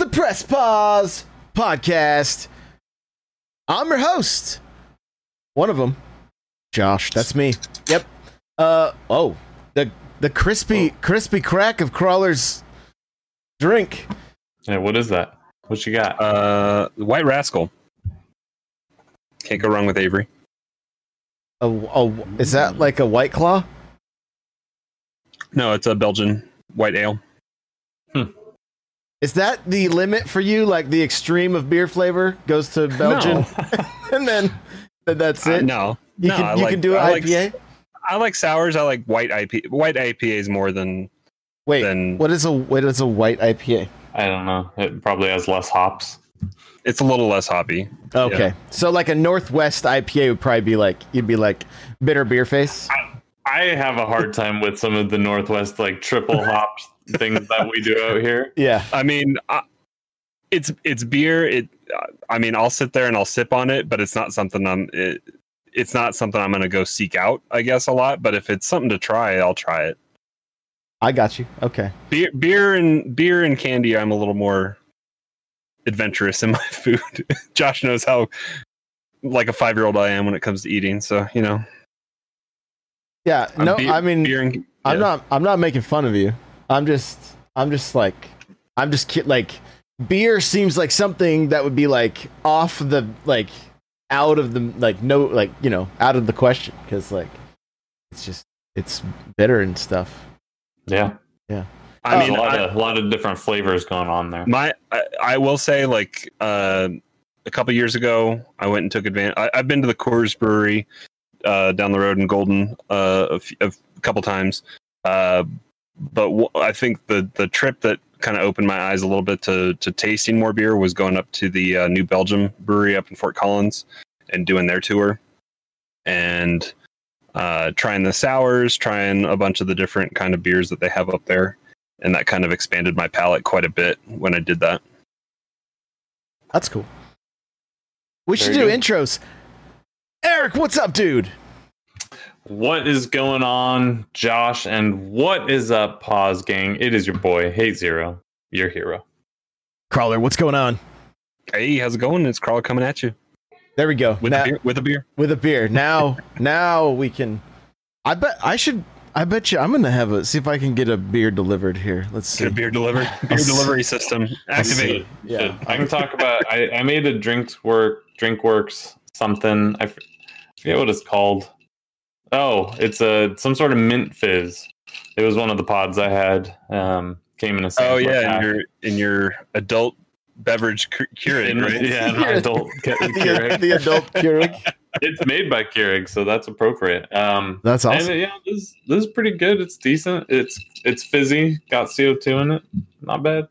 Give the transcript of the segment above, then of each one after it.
the Press Pause podcast. I'm your host. One of them, Josh. That's me. Yep. Uh oh, the the crispy crispy crack of crawlers drink. Yeah, what is that? What you got? Uh, White Rascal. Can't go wrong with Avery. A, a, is that like a white claw? No, it's a Belgian white ale. Is that the limit for you? Like the extreme of beer flavor goes to Belgian, and then then that's Uh, it. no, you no, can I you like- can do I an like- IPA. I like sours. I like white IP, white IPAs more than Wait, then- what is a what is a white IPA? I don't know. It probably has less hops. it's a little less hoppy. Okay, so like a Northwest IPA would probably be like you'd be like bitter beer face. I have a hard time with some of the Northwest like triple hops things that we do out here. Yeah, I mean, I, it's it's beer. It. I mean, I'll sit there and I'll sip on it, but it's not something I'm. It, it's not something I'm going to go seek out. I guess a lot, but if it's something to try, I'll try it. I got you. Okay, Beer, beer and beer and candy. I'm a little more adventurous in my food. Josh knows how like a five year old I am when it comes to eating. So you know, yeah. I'm No, beer- I mean and I'm not I'm not making fun of you. I'm just I'm just like I'm just ki- like beer seems like something that would be like off the like out of the like no like you know out of the question because like it's just it's bitter and stuff. Yeah. Yeah. I mean, a lot I- of a lot of different flavors going on there. My, I, I will say, like uh, a couple years ago, I went and took advantage. I, I've been to the Coors Brewery uh, down the road in Golden uh, a, f- a f- couple times, uh, but w- I think the the trip that kind of opened my eyes a little bit to to tasting more beer was going up to the uh, New Belgium Brewery up in Fort Collins and doing their tour, and uh, trying the sours, trying a bunch of the different kind of beers that they have up there and that kind of expanded my palate quite a bit when I did that. That's cool. We should do good. intros. Eric, what's up, dude? What is going on, Josh? And what is up, Pause Gang? It is your boy, Hate Zero, your hero. Crawler, what's going on? Hey, how's it going? It's Crawler coming at you There we go. with Now- a beer. With a beer. with a beer. Now, now we can. I bet I should. I bet you I'm gonna have a see if I can get a beer delivered here. Let's see. Get a beer delivered. Beer delivery system activate. Yeah. Should- I can talk about. I, I made a drink work, drink works something. I forget what it's called. Oh, it's a some sort of mint fizz. It was one of the pods I had. Um, came in a Oh yeah, in your in your adult beverage cu- Keurig, In- right? yeah, an adult Ke- Keurig. the adult Keurig. It's made by Keurig, so that's appropriate. Um, That's and awesome. uh, yeah, this this is pretty good. It's decent. It's it's fizzy. Got CO two in it. Not bad.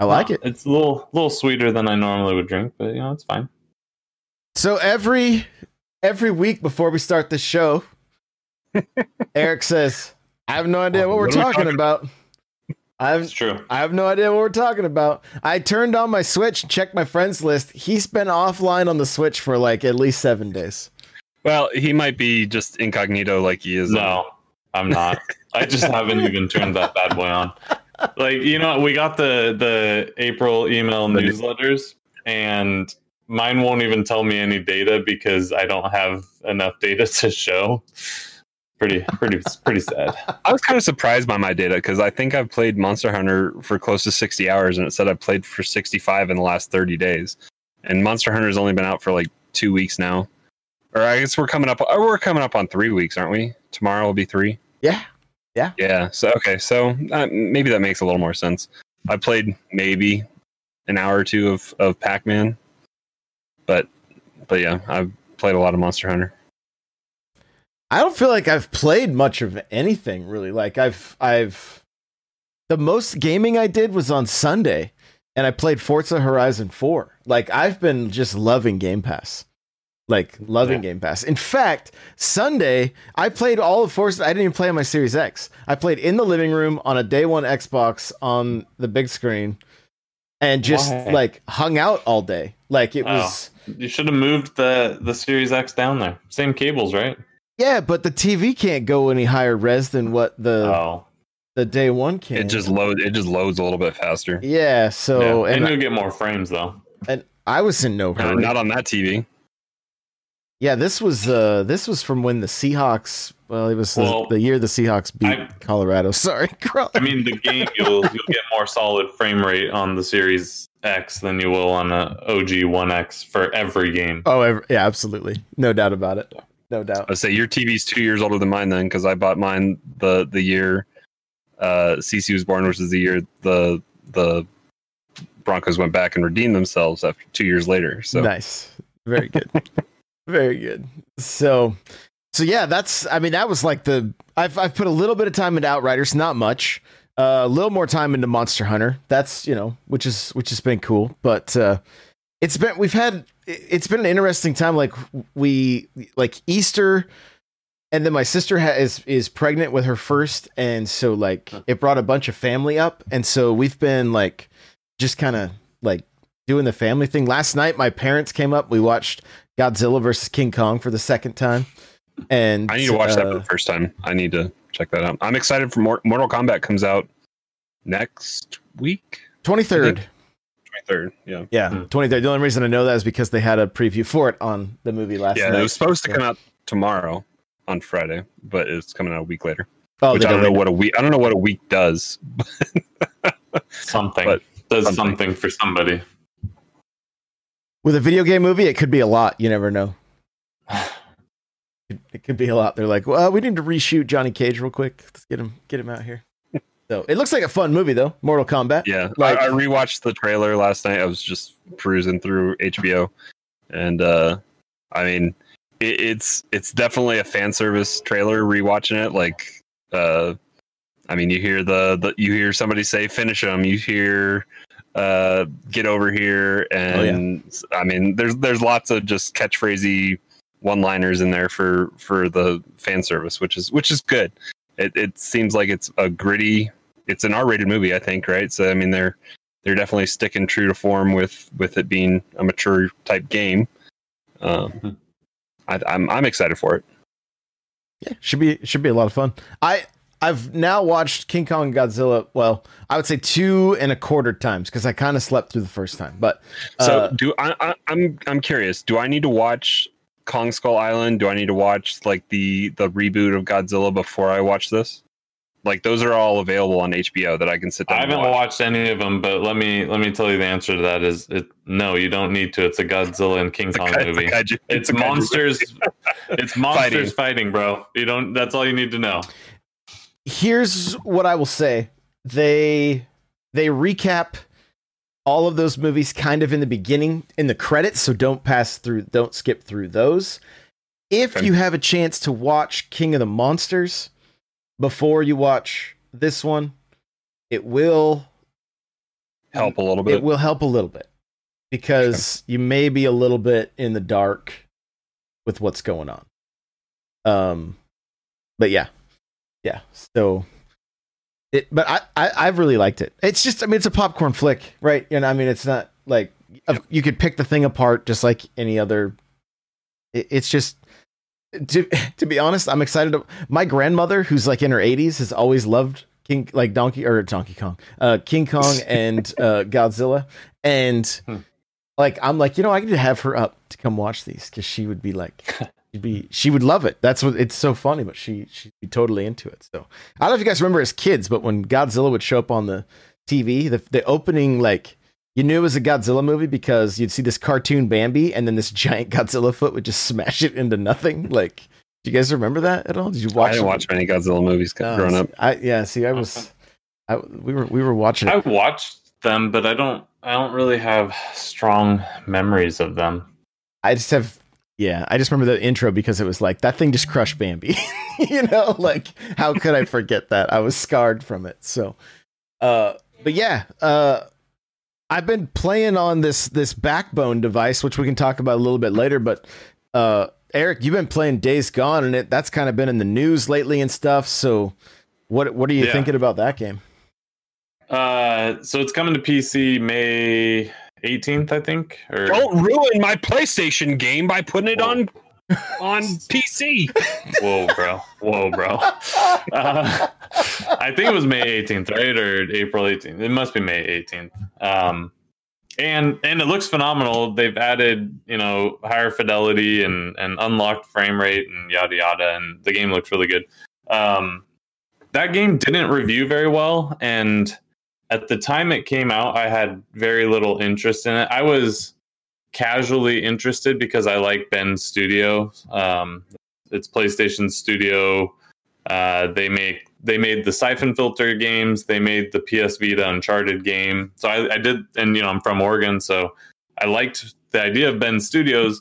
I like it. It's a little little sweeter than I normally would drink, but you know it's fine. So every every week before we start the show, Eric says, "I have no idea what we're What are we talking talking about. I It's have true. I have no idea what we're talking about. I turned on my Switch, and checked my friends list. He's been offline on the Switch for like at least seven days. Well, he might be just incognito like he is. No, I'm not. I just haven't even turned that bad boy on. Like you know, we got the the April email newsletters, and mine won't even tell me any data because I don't have enough data to show. Pretty, pretty, pretty sad. I was kind of surprised by my data because I think I've played Monster Hunter for close to 60 hours, and it said I've played for 65 in the last 30 days. And Monster Hunter's only been out for like two weeks now, or I guess we're coming up. Or we're coming up on three weeks, aren't we? Tomorrow will be three. Yeah, Yeah. Yeah. So okay. So uh, maybe that makes a little more sense. I played maybe an hour or two of of Pac Man, but but yeah, I've played a lot of Monster Hunter. I don't feel like I've played much of anything really. Like I've I've the most gaming I did was on Sunday and I played Forza Horizon 4. Like I've been just loving Game Pass. Like loving Yeah. Game Pass. In fact, Sunday I played all of Forza I didn't even play on my Series X. I played in the living room on a day 1 Xbox on the big screen and just Why? like hung out all day. Like it Oh. was You should have moved the the Series X down there. Same cables, right? Yeah, but the TV can't go any higher res than what the oh, the day one can. It just loads. It just loads a little bit faster. yeah. So yeah. and, and you'll get more frames though. and I was in no Uh, hurry. not on that TV. Yeah, this was uh this was from when the Seahawks. Well, it was the- Well, the, year the Seahawks beat I- Colorado. Sorry, I mean, the game you'll you'll get more solid frame rate on the Series X than you will on a OG One X for every game. oh ev- yeah, absolutely, no doubt about it. No doubt. I say your TV's two years older than mine then, because I bought mine the the year uh CC was born, which is the year the the Broncos went back and redeemed themselves after two years later. So Nice, very good, very good. So, so yeah, that's. I mean, that was like the. I've I've put a little bit of time into Outriders, not much. Uh, a little more time into Monster Hunter. That's you know, which is which has been cool, but uh, it's been we've had it- it's been an interesting time. Like we like Easter, and then my sister ha- is is pregnant with her first, and so like it brought a bunch of family up, and so we've been like just kind of like doing the family thing. Last night, my parents came up. We watched Godzilla versus King Kong for the second time, and I need to watch that for uh, the first time. I need to check that out. I'm excited for Mor- Mortal Kombat comes out next week, Twenty third. twenty third. Yeah, Yeah, Hmm. twenty third. The only reason I know that is because they had a preview for it on the movie last yeah. night. It was supposed to come out tomorrow on Friday, but it's coming out a week later. oh, which I don't know what a week. I don't know what a week does. Something But does something. something. for somebody. with a video game movie. It could be a lot. You never know. It, it could be a lot. They're like, well, we need to reshoot Johnny Cage real quick. Let's get him get him out here. So it looks like a fun movie though. Mortal Kombat. Yeah, Like- I, I rewatched the trailer last night. I was just perusing through HBO, and uh, I mean, it, it's it's definitely a fan service trailer. Rewatching it, like, uh, I mean, you hear the, the you hear somebody say "finish him," you hear uh, "get over here," and I mean, there's there's lots of just catchphrasy one-liners in there for for the fan service, which is which is good. It it seems like it's a gritty. It's an R-rated movie, I think, right? So I mean, they're they're definitely sticking true to form with with it being a mature type game. Um, Mhm. I, I'm I'm excited for it. Yeah, should be should be a lot of fun. I I've now watched King Kong and Godzilla. Well, I would say two and a quarter times because I kind of slept through the first time. But So uh, do I, I? I'm I'm curious. Do I need to watch Kong Skull Island? Do I need to watch like the the reboot of Godzilla before I watch this? Like those are all available on HBO that I can sit down. I haven't watch. watched any of them, but let me let me tell you the answer to that is it no, you don't need to. It's a Godzilla and King It's a Kong it's a movie. kaiju- It's a monsters. It's monsters fighting. bro. You don't. That's all you need to know. here's what I will say: they they recap all of those movies kind of in the beginning in the credits, so don't pass through, don't skip through those. If Okay. you have a chance to watch King of the Monsters before you watch this one, it will help a little bit. it will help a little bit because you may be a little bit in the dark with what's going on. Um, but yeah, yeah. So it, but I, I, I've really liked it. It's just, I mean, it's a popcorn flick, right? And I mean, it's not like you could pick the thing apart just like any other. It, it's just. To, to be honest, I'm excited. To, my grandmother, who's like in her 80s, has always loved King like Donkey or Donkey Kong, uh, King Kong and uh, Godzilla, and Hmm. like I'm like you know I need to have her up to come watch these because she would be like she'd be she would love it. That's what it's so funny, but she she'd be totally into it. So I don't know if you guys remember as kids, but when Godzilla would show up on the TV, the the opening like you knew it was a Godzilla movie because you'd see this cartoon Bambi and then this giant Godzilla foot would just smash it into nothing. Like, do you guys remember that at all? Did you watch? I didn't it? watch many Godzilla movies No, growing up. I yeah. See, I was, I we were we were watching I watched them, but I don't. I don't really have strong memories of them. I just have yeah. I just remember the intro because it was like that thing just crushed Bambi. you know, like how could I forget that? I was scarred from it. So, uh, but yeah, uh. I've been playing on this this backbone device, which we can talk about a little bit later. But uh, Eric, you've been playing Days Gone, and it that's kind of been in the news lately and stuff. So, what what are you Yeah. thinking about that game? Uh, so it's coming to PC May 18th, I think. Or Don't ruin my PlayStation game by putting it on on PC. Whoa, bro. Whoa, bro. Uh, I think it was May 18th, right, or April 18th. It must be May 18th. Um, and and it looks phenomenal. They've added you know higher fidelity and and unlocked frame rate and yada yada, and the game looks really good. Um, that game didn't review very well, and at the time it came out, I had very little interest in it. I was casually interested because I like Bend Studio. Um, it's PlayStation Studio. Uh, they make they made the Siphon Filter games. They made the PS Vita Uncharted game. So I, I did, and you know I'm from Oregon, so I liked the idea of Bend Studios.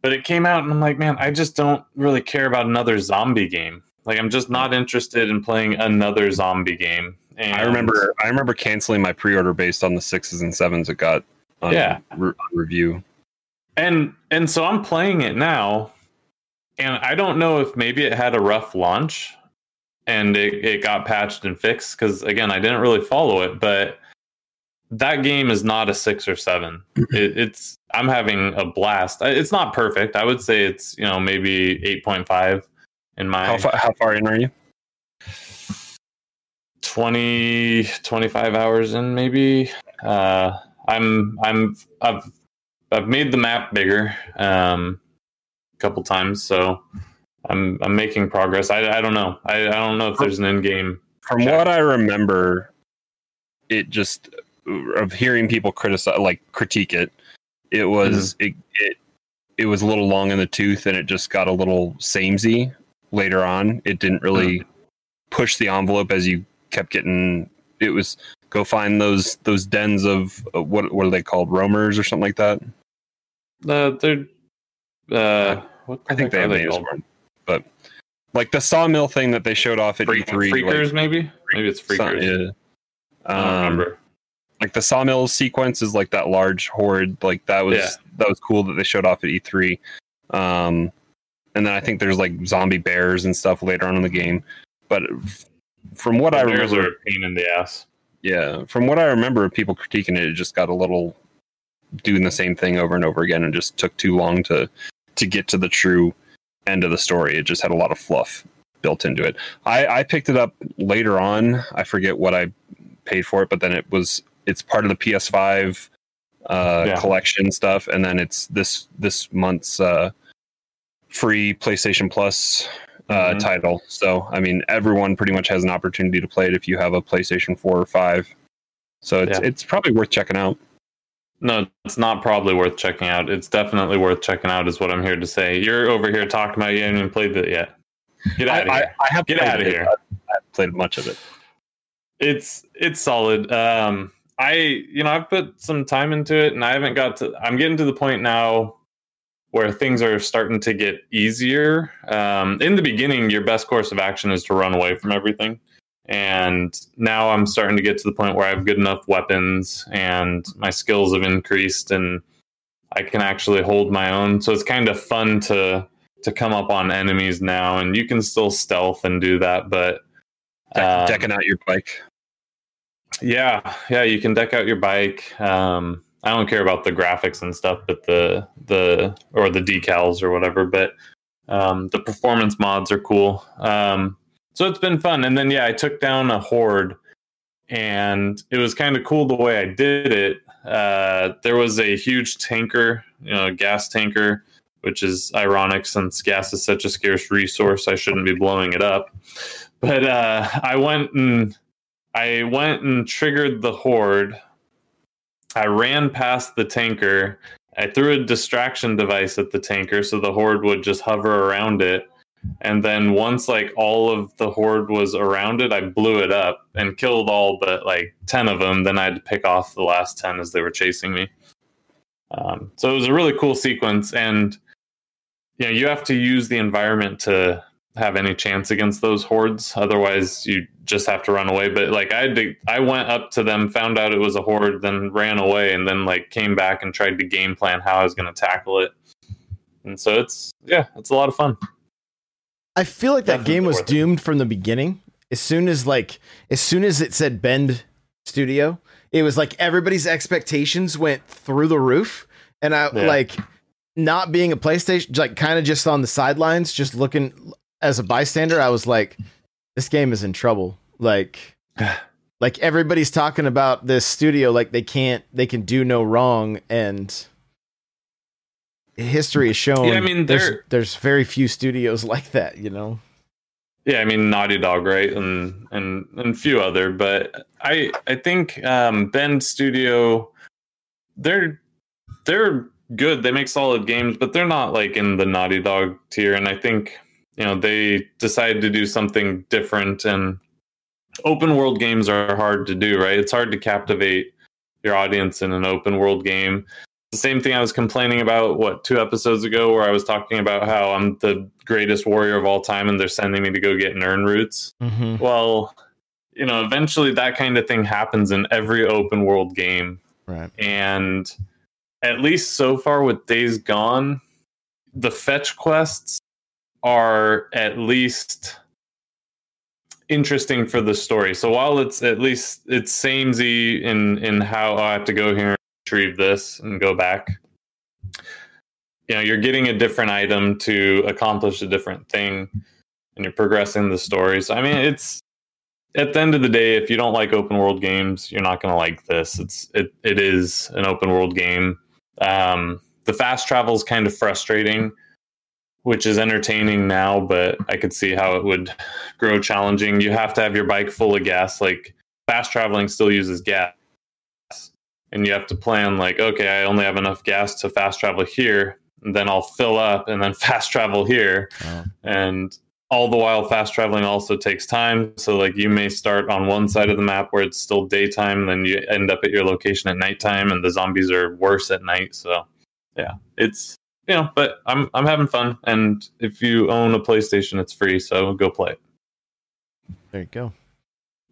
But it came out, and I'm like, man, I just don't really care about another zombie game. Like I'm just not interested in playing another zombie game. And I remember I remember canceling my pre-order based on the sixes and sevens it got on Yeah. re- review. and and so I'm playing it now, and I don't know if maybe it had a rough launch, and it, it got patched and fixed because again I didn't really follow it, but that game is not a six or seven. Mm-hmm. It, it's I'm having a blast. It's not perfect. I would say it's you know maybe eight point five in my How far, how far in are you? 20 25 hours in maybe. Uh i'm i'm i've i've made the map bigger um a couple times so i'm i'm making progress. I i don't know. I i don't know if there's an end game From Check. what I remember, it just of hearing people criticize, like critique it, it was it, it it was a little long in the tooth, and it just got a little samey later on. It didn't really push the envelope as you kept getting. It was go find those those dens of uh, what what are they called roamers or something like that. uh they're uh what the I think they have names for but like the sawmill thing that they showed off at Freak- E3. like- freakers maybe maybe it's freakers yeah. i don't Um, remember like the sawmill sequence is like that large horde like that was Yeah. that was cool that they showed off at E3 um and then I think there's like zombie bears and stuff later on in the game but from what I The bears remember are a pain in the ass. Yeah from what I remember of people critiquing it it just got a little doing the same thing over and over again and just took too long to to get to the true end of the story. It just had a lot of fluff built into it. I I picked it up later on. I forget what I paid for it but then it was it's part of the PS5 uh, Yeah. collection stuff, and then it's this this month's uh, free PlayStation Plus uh, Mhm. title. So I mean, everyone pretty much has an opportunity to play it if you have a PlayStation Four or Five. So it's Yeah. it's probably worth checking out. No, it's not probably worth checking out. It's definitely worth checking out, is what I'm here to say. You're over here talking about you haven't even played it yet. Get out of here. I, I have Get out of here. I haven't played much of it. It's it's solid. Um, I you know I've put some time into it, and I haven't got to. I'm getting to the point now where things are starting to get easier. Um, in the beginning, your best course of action is to run away from everything. And now I'm starting to get to the point where I have good enough weapons and my skills have increased and I can actually hold my own. So it's kind of fun to to come up on enemies now and you can still stealth and do that, but um, decking out your bike. yeah, yeah, you can deck out your bike. Um, I don't care about the graphics and stuff, but the the or the decals or whatever. But um, the performance mods are cool. Um, so it's been fun. And then yeah, I took down a horde, and it was kind of cool the way I did it. Uh, there was a huge tanker, you know, gas tanker, which is ironic since gas is such a scarce resource. I shouldn't be blowing it up. But uh, I went and I went and triggered the horde. I ran past the tanker. I threw a distraction device at the tanker so the horde would just hover around it. And then once like all of the horde was around it, I blew it up and killed all but like 10 of them. Then I had to pick off the last 10 as they were chasing me. Um, so it was a really cool sequence. And you know, you have to use the environment to have any chance against those hordes. Otherwise, you just have to run away. But like I had to, I went up to them, found out it was a horde, then ran away, and then like came back and tried to game plan how I was going to tackle it. And so it's yeah, it's a lot of fun. I feel like that Definitely game was worth it. doomed from the beginning. As soon as like as soon as it said Bend Studio, it was like everybody's expectations went through the roof. And I Yeah. like not being a PlayStation, like kind of just on the sidelines, just looking as a bystander, I was like, this game is in trouble. Like, like everybody's talking about this studio, like they can't, they can do no wrong, and history has shown. Yeah, I mean, there's there's very few studios like that. You know. Yeah, I mean Naughty Dog, right, and and and few other, but I I think um, Bend Studio, they're they're good. They make solid games, but they're not like in the Naughty Dog tier. And I think you know they decided to do something different. And open world games are hard to do, right? It's hard to captivate your audience in an open world game. The same thing I was complaining about what two episodes ago, where I was talking about how I'm the greatest warrior of all time, and they're sending me to go get Nirnroots. Mm-hmm. Well, you know, eventually that kind of thing happens in every open world game. Right. And at least so far with Days Gone, the fetch quests are at least interesting for the story. So while it's at least it's samey in in how I have to go here and retrieve this and go back, you know, you're getting a different item to accomplish a different thing, and you're progressing the story. So I mean, it's at the end of the day, if you don't like open world games, you're not going to like this. It's it it is an open world game. Um, the fast travel is kind of frustrating, which is entertaining now, but I could see how it would grow challenging. You have to have your bike full of gas. Like fast traveling still uses gas, and you have to plan like, okay, I only have enough gas to fast travel here, and then I'll fill up and then fast travel here Wow. and all the while fast traveling also takes time so like you may start on one side of the map where it's still daytime then you end up at your location at nighttime and the zombies are worse at night so yeah it's you know but i'm i'm having fun and if you own a playstation it's free so go play it There you go.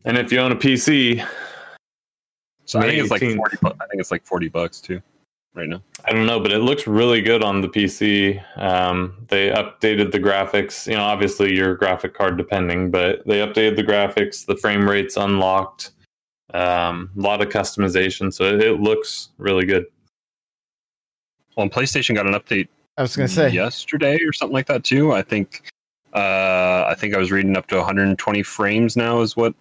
and if you own a pc So I think it's like forty. bu- I think it's like forty bucks too, right now. I don't know, but it looks really good on the PC. Um, they updated the graphics. You know, obviously your graphic card depending, but they updated the graphics. The frame rate's unlocked. Um, a lot of customization, so it, it looks really good. Well, and PlayStation got an update I was gonna say. yesterday or something like that too. I think. Uh, I think I was reading up to 120 frames now is what.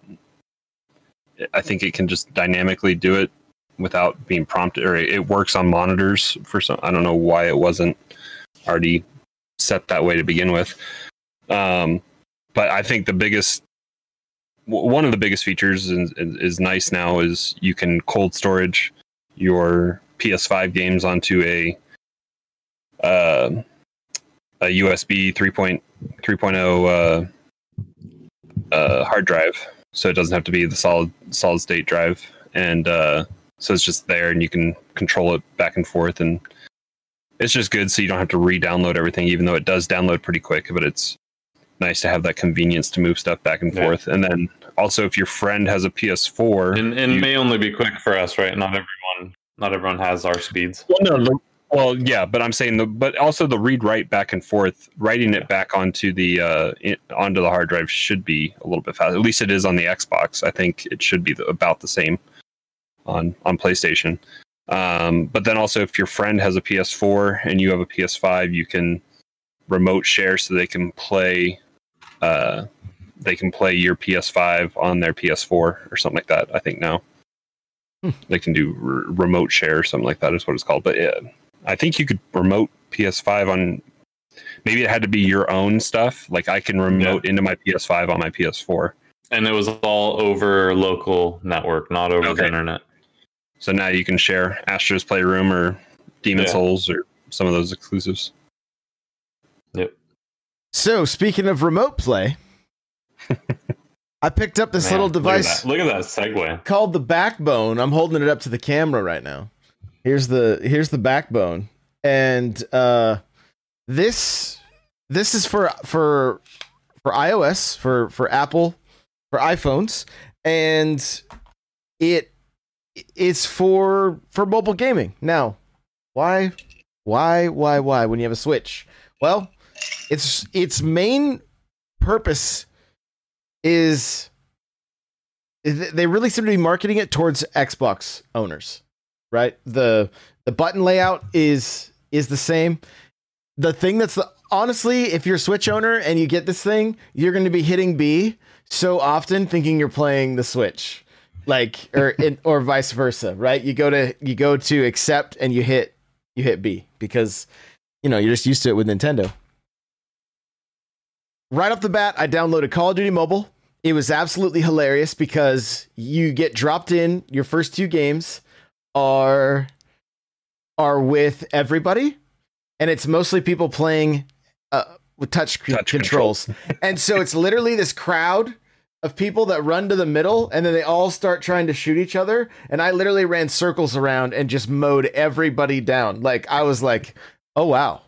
I think it can just dynamically do it without being prompted, or it works on monitors for some. I don't know why it wasn't already set that way to begin with. Um, but I think the biggest, one of the biggest features is, is nice now is you can cold storage your PS5 games onto a uh, a USB 3.3.0 uh, uh, hard drive, so it doesn't have to be the solid solid state drive, and uh, so it's just there, and you can control it back and forth, and it's just good, so you don't have to re-download everything, even though it does download pretty quick, but it's nice to have that convenience to move stuff back and Yeah. forth, and then also if your friend has a PS4, And and you- may only be quick for us, right? Not everyone, not everyone has our speeds. Well, no, the, well, yeah, but I'm saying the, but also the read write back and forth, writing it back onto the uh, in, onto the hard drive should be a little bit faster. At least it is on the Xbox. I think it should be the, about the same on on PlayStation. Um, but then also, if your friend has a PS4 and you have a PS5, you can remote share so they can play. Uh, they can play your PS5 on their PS4 or something like that. I think now they can do r- remote share or something like that is what it's called. But yeah, I think you could remote PS5 on. Maybe it had to be your own stuff. Like I can remote into my PS5 on my PS4. And it was all over local network, not over the internet. So now you can share Astro's Playroom or Demon Yeah. Souls or some of those exclusives. Yep. So speaking of remote play, I picked up this Man, little look at device that- Look at that segue. called the Backbone. I'm holding it up to the camera right now. Here's the here's the Backbone, and uh, this this is for for for iOS for for Apple for iPhones, and it it's for for mobile gaming. Now, why why why why when you have a Switch? Well, its its main purpose is they really seem to be marketing it towards Xbox owners, right? The the button layout is is the same. The thing that's the honestly, if you're a Switch owner and you get this thing, you're going to be hitting B so often, thinking you're playing the Switch, like or in, or vice versa, right? You go to you go to accept and you hit you hit B because you know you're just used to it with Nintendo. Right off the bat, I downloaded Call of Duty Mobile. It was absolutely hilarious because you get dropped in. Your first two games are are with everybody, and it's mostly people playing uh, with touch, c- Touch controls. and so it's literally this crowd of people that run to the middle, and then they all start trying to shoot each other. And I literally ran circles around and just mowed everybody down. Like I was like, oh wow,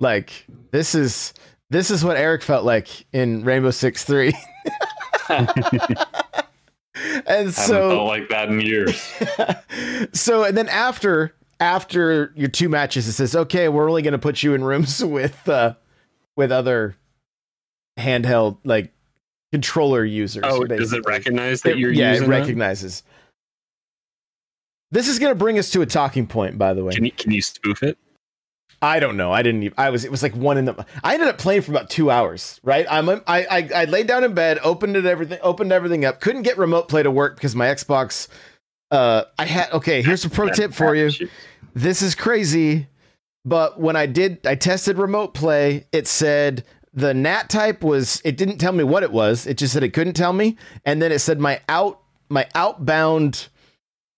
like this is this is what Eric felt like in Rainbow Six Three. and Haven't so felt like that in years. so and then after after your two matches it says okay we're only going to put you in rooms with uh with other handheld like controller users Oh, does it recognize that It- you're yeah using it recognizes this is going to bring us to a talking point by the way Can you can you spoof it? I don't know. I didn't. Even, I was. It was like one in the. I ended up playing for about two hours. Right. I'm. I. I, I laid down in bed, opened it everything, opened everything up. Couldn't get remote play to work because my Xbox. Uh, I had. Okay. Here's a pro tip for you. This is crazy, but when I did, I tested remote play. It said the NAT type was. It didn't tell me what it was. It just said it couldn't tell me, and then it said my out my outbound,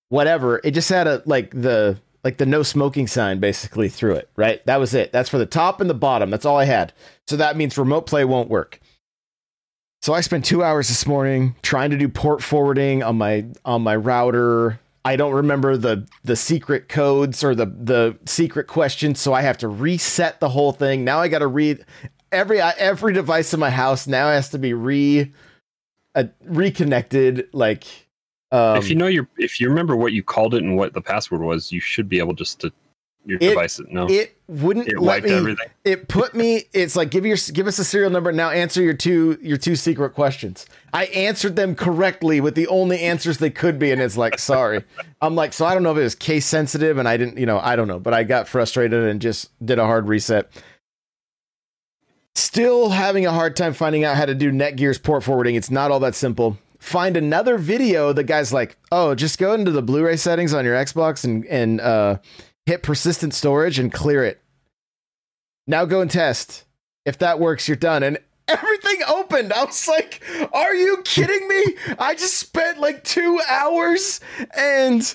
whatever. It just had a like the like the no smoking sign basically through it. Right. That was it. That's for the top and the bottom. That's all I had. So that means remote play won't work. So I spent two hours this morning trying to do port forwarding on my on my router. I don't remember the the secret codes or the the secret questions, so I have to reset the whole thing. Now I got to read every every device in my house now has to be re uh, reconnected. Like um, if you know your if you remember what you called it and what the password was, you should be able just to your It- device it. No, it, it wouldn't let wiped me. everything. it put me it's like give your give us a serial number now answer your two your two secret questions i answered them correctly with the only answers they could be and it's like sorry i'm like so i don't know if it was case sensitive and i didn't you know i don't know but i got frustrated and just did a hard reset still having a hard time finding out how to do netgear's port forwarding it's not all that simple find another video the guy's like oh just go into the blu-ray settings on your xbox and and uh hit persistent storage and clear it now go and test. If that works, you're done. And everything opened. I was like, are you kidding me? I just spent like two hours and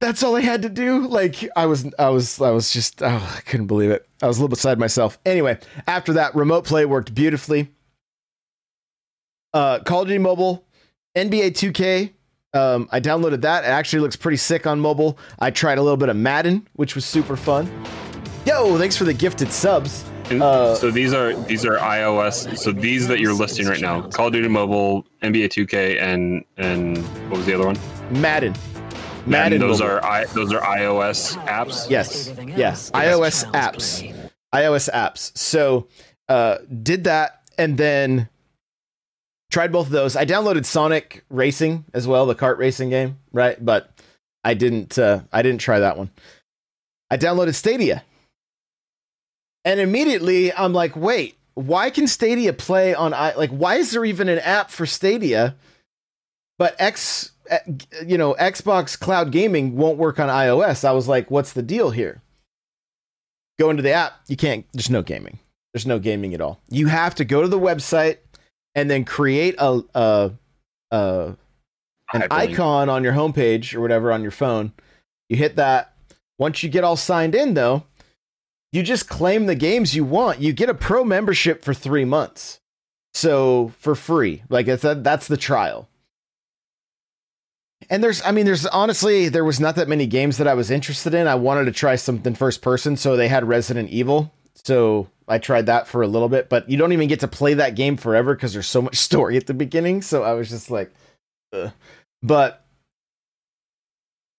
that's all I had to do. Like I was, I was, I was just, oh, I couldn't believe it. I was a little beside myself. Anyway, after that, remote play worked beautifully. Uh, Call of Duty Mobile, NBA 2K. Um, I downloaded that. It actually looks pretty sick on mobile. I tried a little bit of Madden, which was super fun. Yo, thanks for the gifted subs. Uh, so these are these are iOS. So these that you're listing right now: Call of Duty Mobile, NBA 2K, and and what was the other one? Madden. Madden. those mobile. are i those are iOS apps. yes, yeah, iOS apps, iOS apps. So, uh, did that and then tried both of those. I downloaded Sonic Racing as well, the kart racing game, right? But I didn't. Uh, I didn't try that one. I downloaded Stadia, and immediately I'm like, wait, why can Stadia play on i like? Why is there even an app for Stadia? But X, eh, you know, Xbox Cloud Gaming won't work on iOS. I was like, what's the deal here? Go into the app, you can't. There's no gaming. There's no gaming at all. You have to go to the website and then create a a, a an icon on your homepage or whatever on your phone. You hit that. Once you get all signed in, though, you just claim the games you want. You get a pro membership for three months, so for free. Like I said, that's the trial. And there's, I mean, there's honestly, there was not that many games that I was interested in. I wanted to try something first person, so they had Resident Evil. So I tried that for a little bit, but you don't even get to play that game forever because there's so much story at the beginning. So I was just like, Ugh. but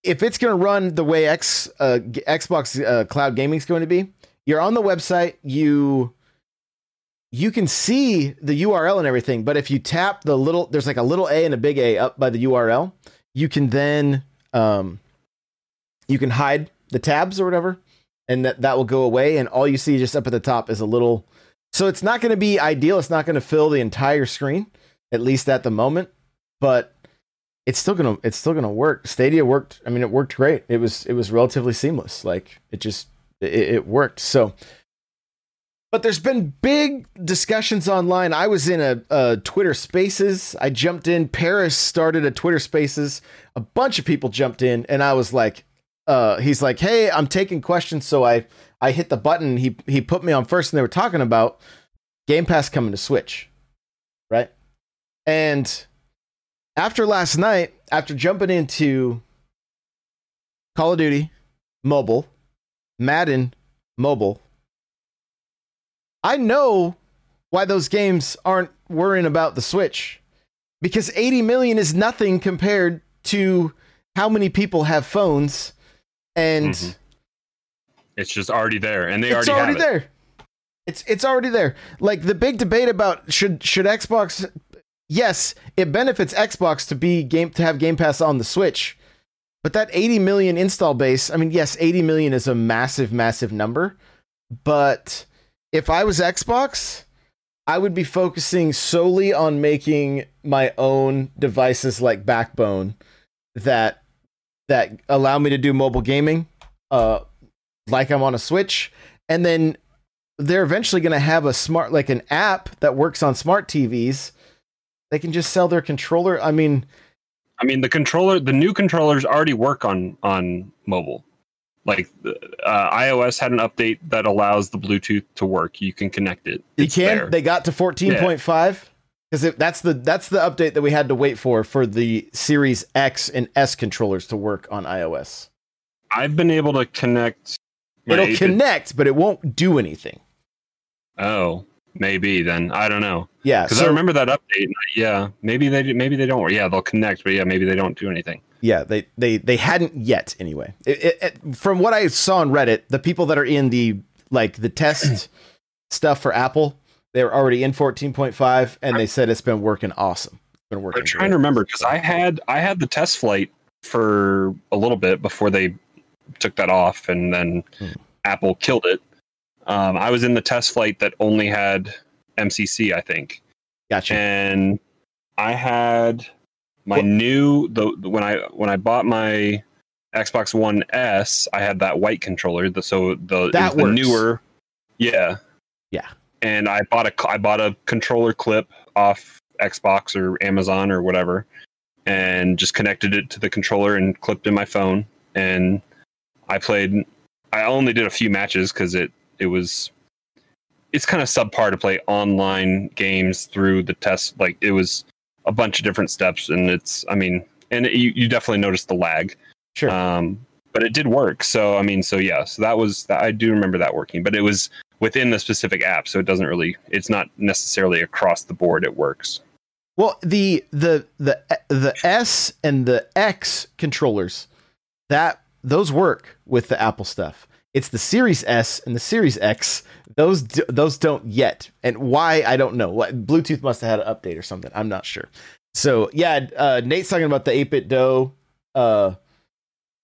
if it's going to run the way X uh, Xbox uh, Cloud Gaming is going to be, you're on the website, you you can see the URL and everything, but if you tap the little, there's like a little A and a big A up by the URL, you can then um, you can hide the tabs or whatever. And that that will go away, and all you see just up at the top is a little. So it's not going to be ideal. It's not going to fill the entire screen, at least at the moment. But it's still gonna it's still gonna work. Stadia worked. I mean, it worked great. It was it was relatively seamless. Like it just it, it worked. So, but there's been big discussions online. I was in a, a Twitter Spaces. I jumped in. Paris started a Twitter Spaces. A bunch of people jumped in, and I was like, uh, he's like, hey, I'm taking questions. So I I hit the button. He he put me on first, and they were talking about Game Pass coming to Switch, right? And after last night, after jumping into Call of Duty mobile, Madden mobile, I know why those games aren't worrying about the Switch because 80 million is nothing compared to how many people have phones and Mhm. It's just already there, and they already, already have it. there. It's it's already there. Like the big debate about should should Xbox yes, it benefits Xbox to be game to have Game Pass on the Switch. But that 80 million install base, I mean, yes, 80 million is a massive, massive number. But if I was Xbox, I would be focusing solely on making my own devices like Backbone that that allow me to do mobile gaming, uh, like I'm on a Switch, and then they're eventually going to have a smart, like an app that works on smart TVs. They can just sell their controller. I mean, I mean, the controller, the new controllers already work on on mobile. Like uh, iOS had an update that allows the Bluetooth to work. You can connect it. you can. there. They got to 14.5 because that's the that's the update that we had to wait for for the Series X and S controllers to work on iOS. I've been able to connect. It'll 8-bit connect, but it won't do anything. Oh, maybe then I don't know Yeah, because so- I remember that update. Yeah, maybe they maybe they don't. Yeah, they'll connect, but yeah, maybe they don't do anything. Yeah, they they they hadn't yet anyway. It, it, it- from what I saw on Reddit, the people that are in the like the test stuff for Apple, they were already in 14.5 and they said it's been working awesome. It's been working. I'm trying great. to remember because I had I had the TestFlight for a little bit before they took that off, and then Hmm. Apple killed it. Um, I was in the TestFlight that only had MCC, I think, Gotcha. and I had my Well- new the the- when I when I bought my Xbox One S, I had that white controller. The, so the That the newer, yeah, Yeah. And I bought a I bought a controller clip off Xbox or Amazon or whatever, and just connected it to the controller and clipped in my phone. And I played. I only did a few matches because it it was. It's kind of subpar to play online games through the test. Like it was a bunch of different steps, and it's. I mean, and it, you you definitely noticed the lag. Sure. Um, but it did work. So I mean, so yeah, so that was I do remember that working, but it was within the specific app, so it doesn't really. It's not necessarily across the board. It works. Well, the the the the S and the X controllers that those work with the Apple stuff. It's the Series S and the Series X. Those those don't yet, and why I don't know. What Bluetooth must have had an update or something. I'm not sure. So yeah, uh, Nate's talking about the 8BitDo uh,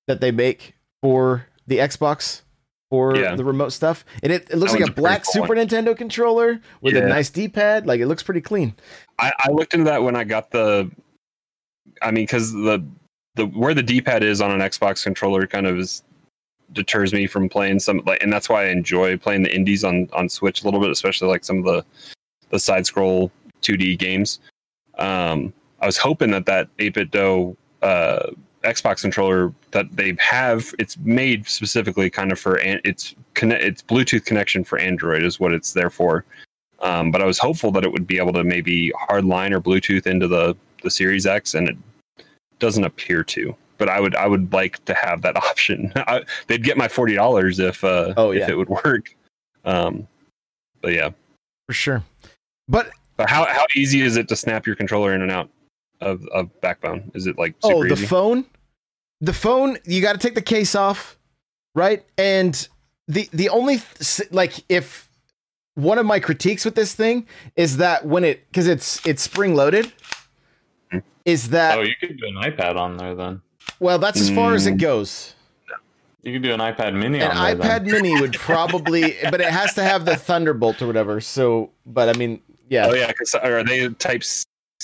that they make for the Xbox for Yeah. the remote stuff, and it, it looks That like a black cool Super Nintendo controller with a nice D-pad. Like it looks pretty clean. I, I looked into that when I got the. I mean, because the the where the D pad is on an Xbox controller kind of is deters me from playing some like, and that's why I enjoy playing the indies on on Switch a little bit, especially like some of the the side scroll 2D games. Um, I was hoping that that 8BitDo uh, Xbox controller that they have, it's made specifically kind of for an, it's connect, it's Bluetooth connection for Android is what it's there for. Um, but I was hopeful that it would be able to maybe hardline or Bluetooth into the the Series X, and it doesn't appear to. But I would I would like to have that option. I, they'd get my forty dollars if uh, Oh, if it would work. Um, but yeah, For sure. But but how how easy is it to snap your controller in and out of of Backbone? Is it like super oh, the easy? phone, the phone, you got to take the case off, right? And the the only th- like if one of my critiques with this thing is that when it because it's it's spring loaded, Hmm. is that Oh, you could do an iPad on there then. well that's as far as it Mm. goes. You can do an iPad Mini. An on there, iPad then. Mini would probably, but it has to have the Thunderbolt or whatever. So, but I mean, yeah, Oh yeah, because are they Type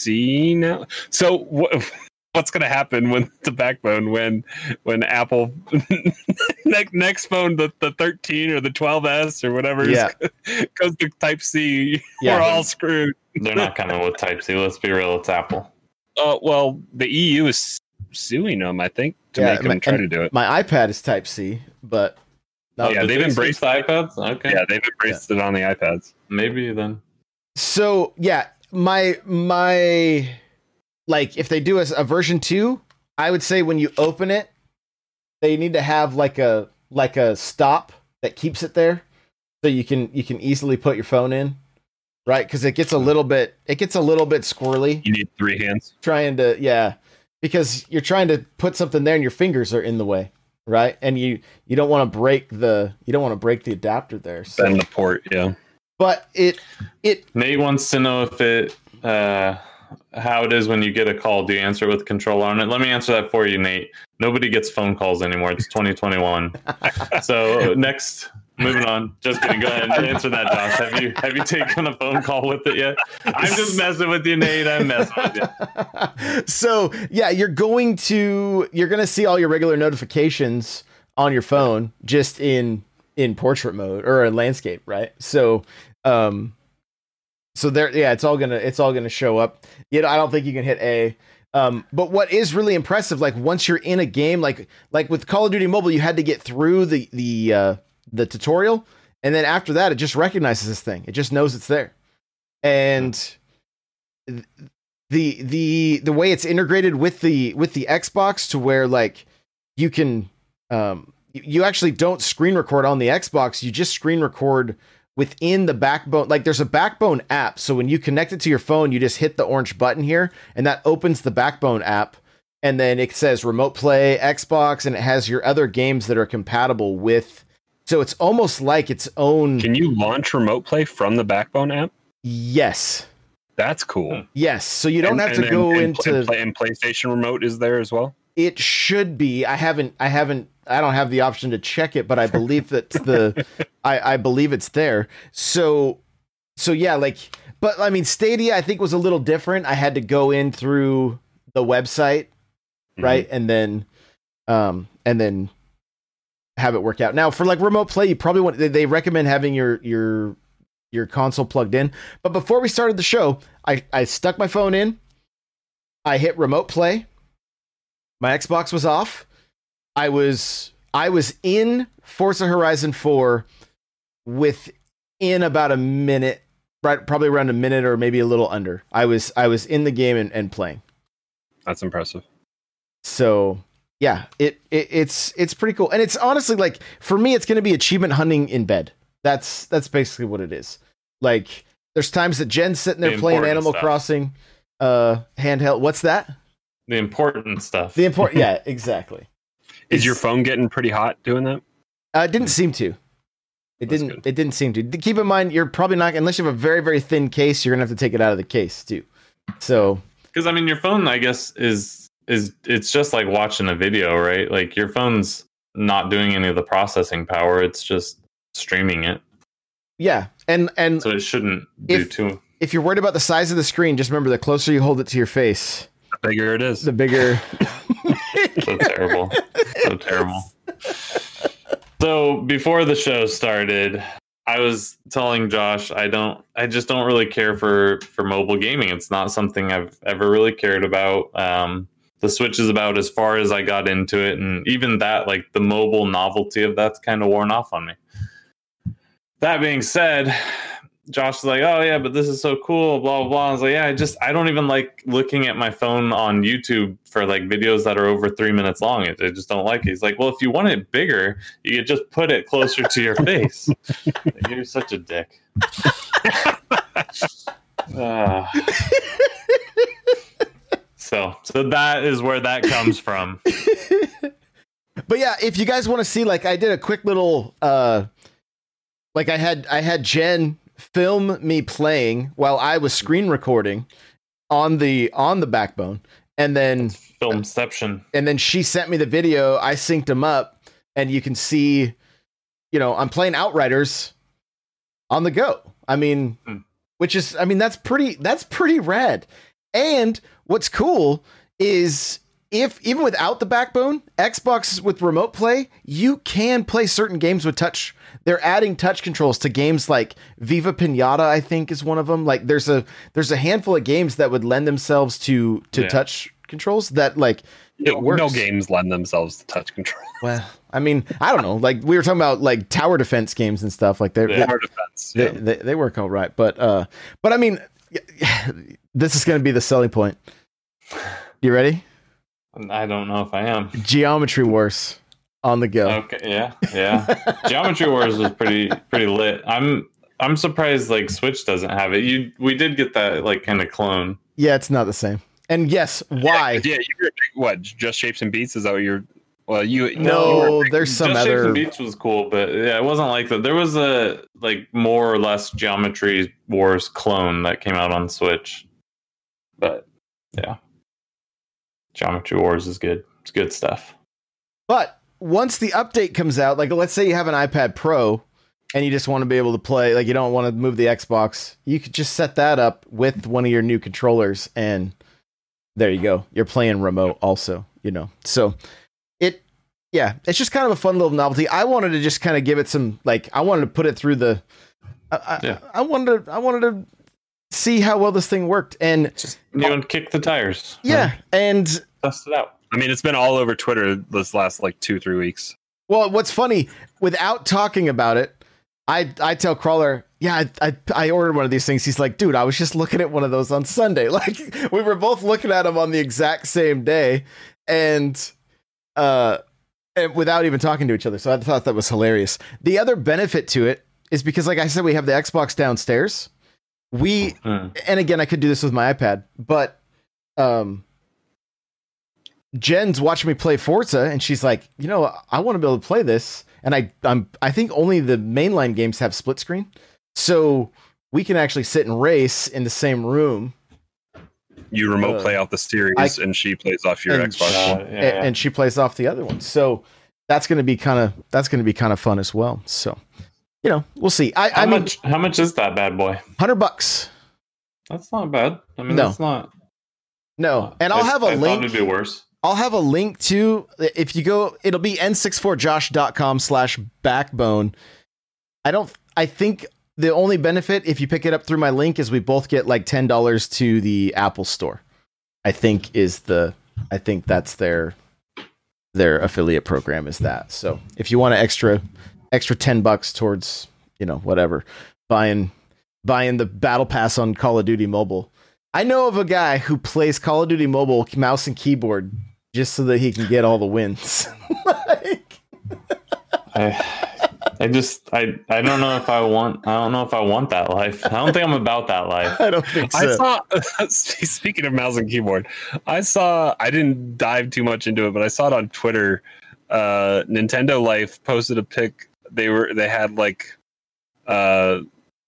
C now? So what? What's going to happen when the backbone when when Apple next next phone the, the 13 or the 12s or whatever is- goes to Type C? Yeah. We're all screwed. They're not coming with Type C. Let's be real. It's Apple. Uh, well, the EU is suing them, I think, to Yeah, make them and- try to do it. my iPad is Type C, but Oh, yeah, they've embraced- switch to iPads. Okay, Yeah, they've embraced it on the iPads. maybe then. so yeah, my my like if they do a, a version two, I would say when you open it, they need to have like a like a stop that keeps it there, so you can you can easily put your phone in, right? Because it gets a little bit it gets a little bit squirrely You need three hands. trying to yeah because you're trying to put something there and your fingers are in the way right and you you don't want to break the you don't want to break the adapter there so Bend the port. Yeah. But it it Nate wants to know if it uh, how it is when you get a call. Do you answer it with control on it? Let me answer that for you, Nate. Nobody gets phone calls anymore. It's 2021. so next, moving on. Just kidding. Go ahead and answer that, Josh. Have you have you taken a phone call with it yet? I'm just messing with you, Nate. I'm messing with you. so yeah you're going to you're going to see all your regular notifications on your phone just in in portrait mode or in landscape right so um so there yeah it's all gonna it's all gonna show up. You know i don't think you can hit a. Um but what is really impressive like once you're in a game like like with call of duty mobile you had to get through the the uh the tutorial and then after that it just recognizes this thing. It just knows it's there. And the the the way it's integrated with the with the Xbox to where like you can um you- you actually don't screen record on the Xbox. You just screen record within the backbone like there's a backbone app so when you connect it to your phone you just hit the orange button here and that opens the backbone app and then it says remote play Xbox and it has your other games that are compatible with so it's almost like its own Can you launch remote play from the Backbone app? yes That's cool. yes so you don't And- have to and- go and, into play, and PlayStation remote is there as well. It should be. I haven't i haven't i don't have the option to check it but i believe that the i i believe it's there. So so yeah like but i mean stadia i think was a little different. I had to go in through the website right? And then um and then have it work out. Now for like remote play you probably want they, they recommend having your your your console plugged in. But before we started the show i i stuck my phone in. I hit remote play my xbox was off. I was i was in forza horizon 4 within about a minute right probably around a minute or maybe a little under. I was i was in the game and, and playing. That's impressive. so yeah it, it it's it's pretty cool. And it's honestly like for me it's going to be achievement hunting in bed. That's that's basically what it is. Like there's times that jen's sitting there The playing animal stuff. crossing uh handheld. What's that The important stuff. the important yeah exactly Is your phone getting pretty hot doing that? uh, it didn't seem to it That's didn't good. it didn't seem to keep in mind you're probably not unless you have a very very thin case you're gonna have to take it out of the case too so Because I mean, your phone, I guess, is is it's just like watching a video, right? Like your phone's not doing any of the processing power; it's just streaming it, yeah and and so it shouldn't do If- too. if you're worried about the size of the screen just remember the closer you hold it to your face bigger it is. the bigger So terrible, so terrible. So before the show started, I was telling Josh I don't, I just don't really care for for mobile gaming. It's not something I've ever really cared about. Um, the Switch is about as far as I got into it, and even that, like the mobile novelty of that's kind of worn off on me. That being said, Josh is like, "Oh yeah, but this is so cool." Blah blah blah. I was like, "Yeah, I just I don't even like looking at my phone on YouTube for like videos that are over three minutes long. I just don't like it." He's like, "Well, if you want it bigger, you could just put it closer to your face." Like, You're such a dick. Ah. so, so that is where that comes from. but yeah if you guys want to see like i did a quick little uh like i had i had jen film me playing while i was screen recording on the on the backbone and then Filmception. and then she sent me the video i synced them up and you can see, you know, I'm playing Outriders on the go. I mean, Hmm. which is, I mean, that's pretty, that's pretty rad. And what's cool is if even without the backbone, Xbox with remote play, you can play certain games with touch. They're adding touch controls to games like Viva Pinata, I think is one of them. Like there's a there's a handful of games that would lend themselves to to Yeah. touch controls that like it no, works. no games lend themselves to touch control. Well, I mean, I don't know. Like we were talking about like tower defense games and stuff. Like they're, Yeah. Tower defense. they, yeah. they they work all right. But uh, but I mean, this is going to be the selling point. You ready? I don't know if I am. Geometry Wars on the go. Okay, yeah, yeah. Geometry Wars was pretty pretty lit. I'm I'm surprised like Switch doesn't have it. You we did get that like kind of clone. Yeah, it's not the same. And yes, why? Yeah, you were what? Just shapes and beats? Is that what you're? Well, you No, there's some Just Shapes other. and Beats was cool, but yeah, it wasn't like that. There was a like more or less Geometry Wars clone that came out on Switch, but yeah, Geometry Wars is good. It's good stuff. But once the update comes out, like let's say you have an iPad Pro and you just want to be able to play, like you don't want to move the Xbox, you could just set that up with one of your new controllers and there you go. You're playing remote also, you know. So it yeah, it's just kind of a fun little novelty. I wanted to just kind of give it some like I wanted to put it through the I, I, Yeah. I wanted to I wanted to see how well this thing worked and Just you know, kick the tires. yeah, and test it out. I mean, it's been all over Twitter this last like two, three weeks. Well, what's funny, without talking about it, I I tell Crawler, yeah, I, I I ordered one of these things. He's like, dude, I was just looking at one of those on Sunday. Like we were both looking at them on the exact same day, and uh, and without even talking to each other. So I thought that was hilarious. The other benefit to it is because, like I said, we have the Xbox downstairs. We Hmm. and again, I could do this with my iPad, but um, Jen's watching me play Forza, and she's like, you know, I want to be able to play this, and I, I'm, I think only the mainline games have split screen, so we can actually sit and race in the same room, You remote Uh, play out the series, I- and she plays off your and Xbox. she- Uh, yeah, a- yeah. and she plays off the other one. So that's going to be kind of that's going to be kind of fun as well. So, you know, we'll see. I, how I mean, much? How much is that bad boy? hundred bucks. That's not bad. I mean, No. that's not. No, and I'll I- have a I thought link. It'd be worse. I'll have a link to if you go, it'll be n64josh.com slash backbone. I don't, I think the only benefit if you pick it up through my link is we both get like $10 to the Apple store. I think is the, I think that's their, their affiliate program is that. So if you want an extra, extra 10 bucks towards, you know, whatever, buying, buying the battle pass on Call of Duty mobile. I know of a guy who plays Call of Duty mobile mouse and keyboard just so that he can get all the wins. like, I, I just, I, I don't know if I want. I don't know if I want that life. I don't think I'm about that life. I don't think so. I saw. Speaking of mouse and keyboard, I saw. I didn't dive too much into it, but I saw it on Twitter. Uh, Nintendo Life posted a pic. They were they had like uh,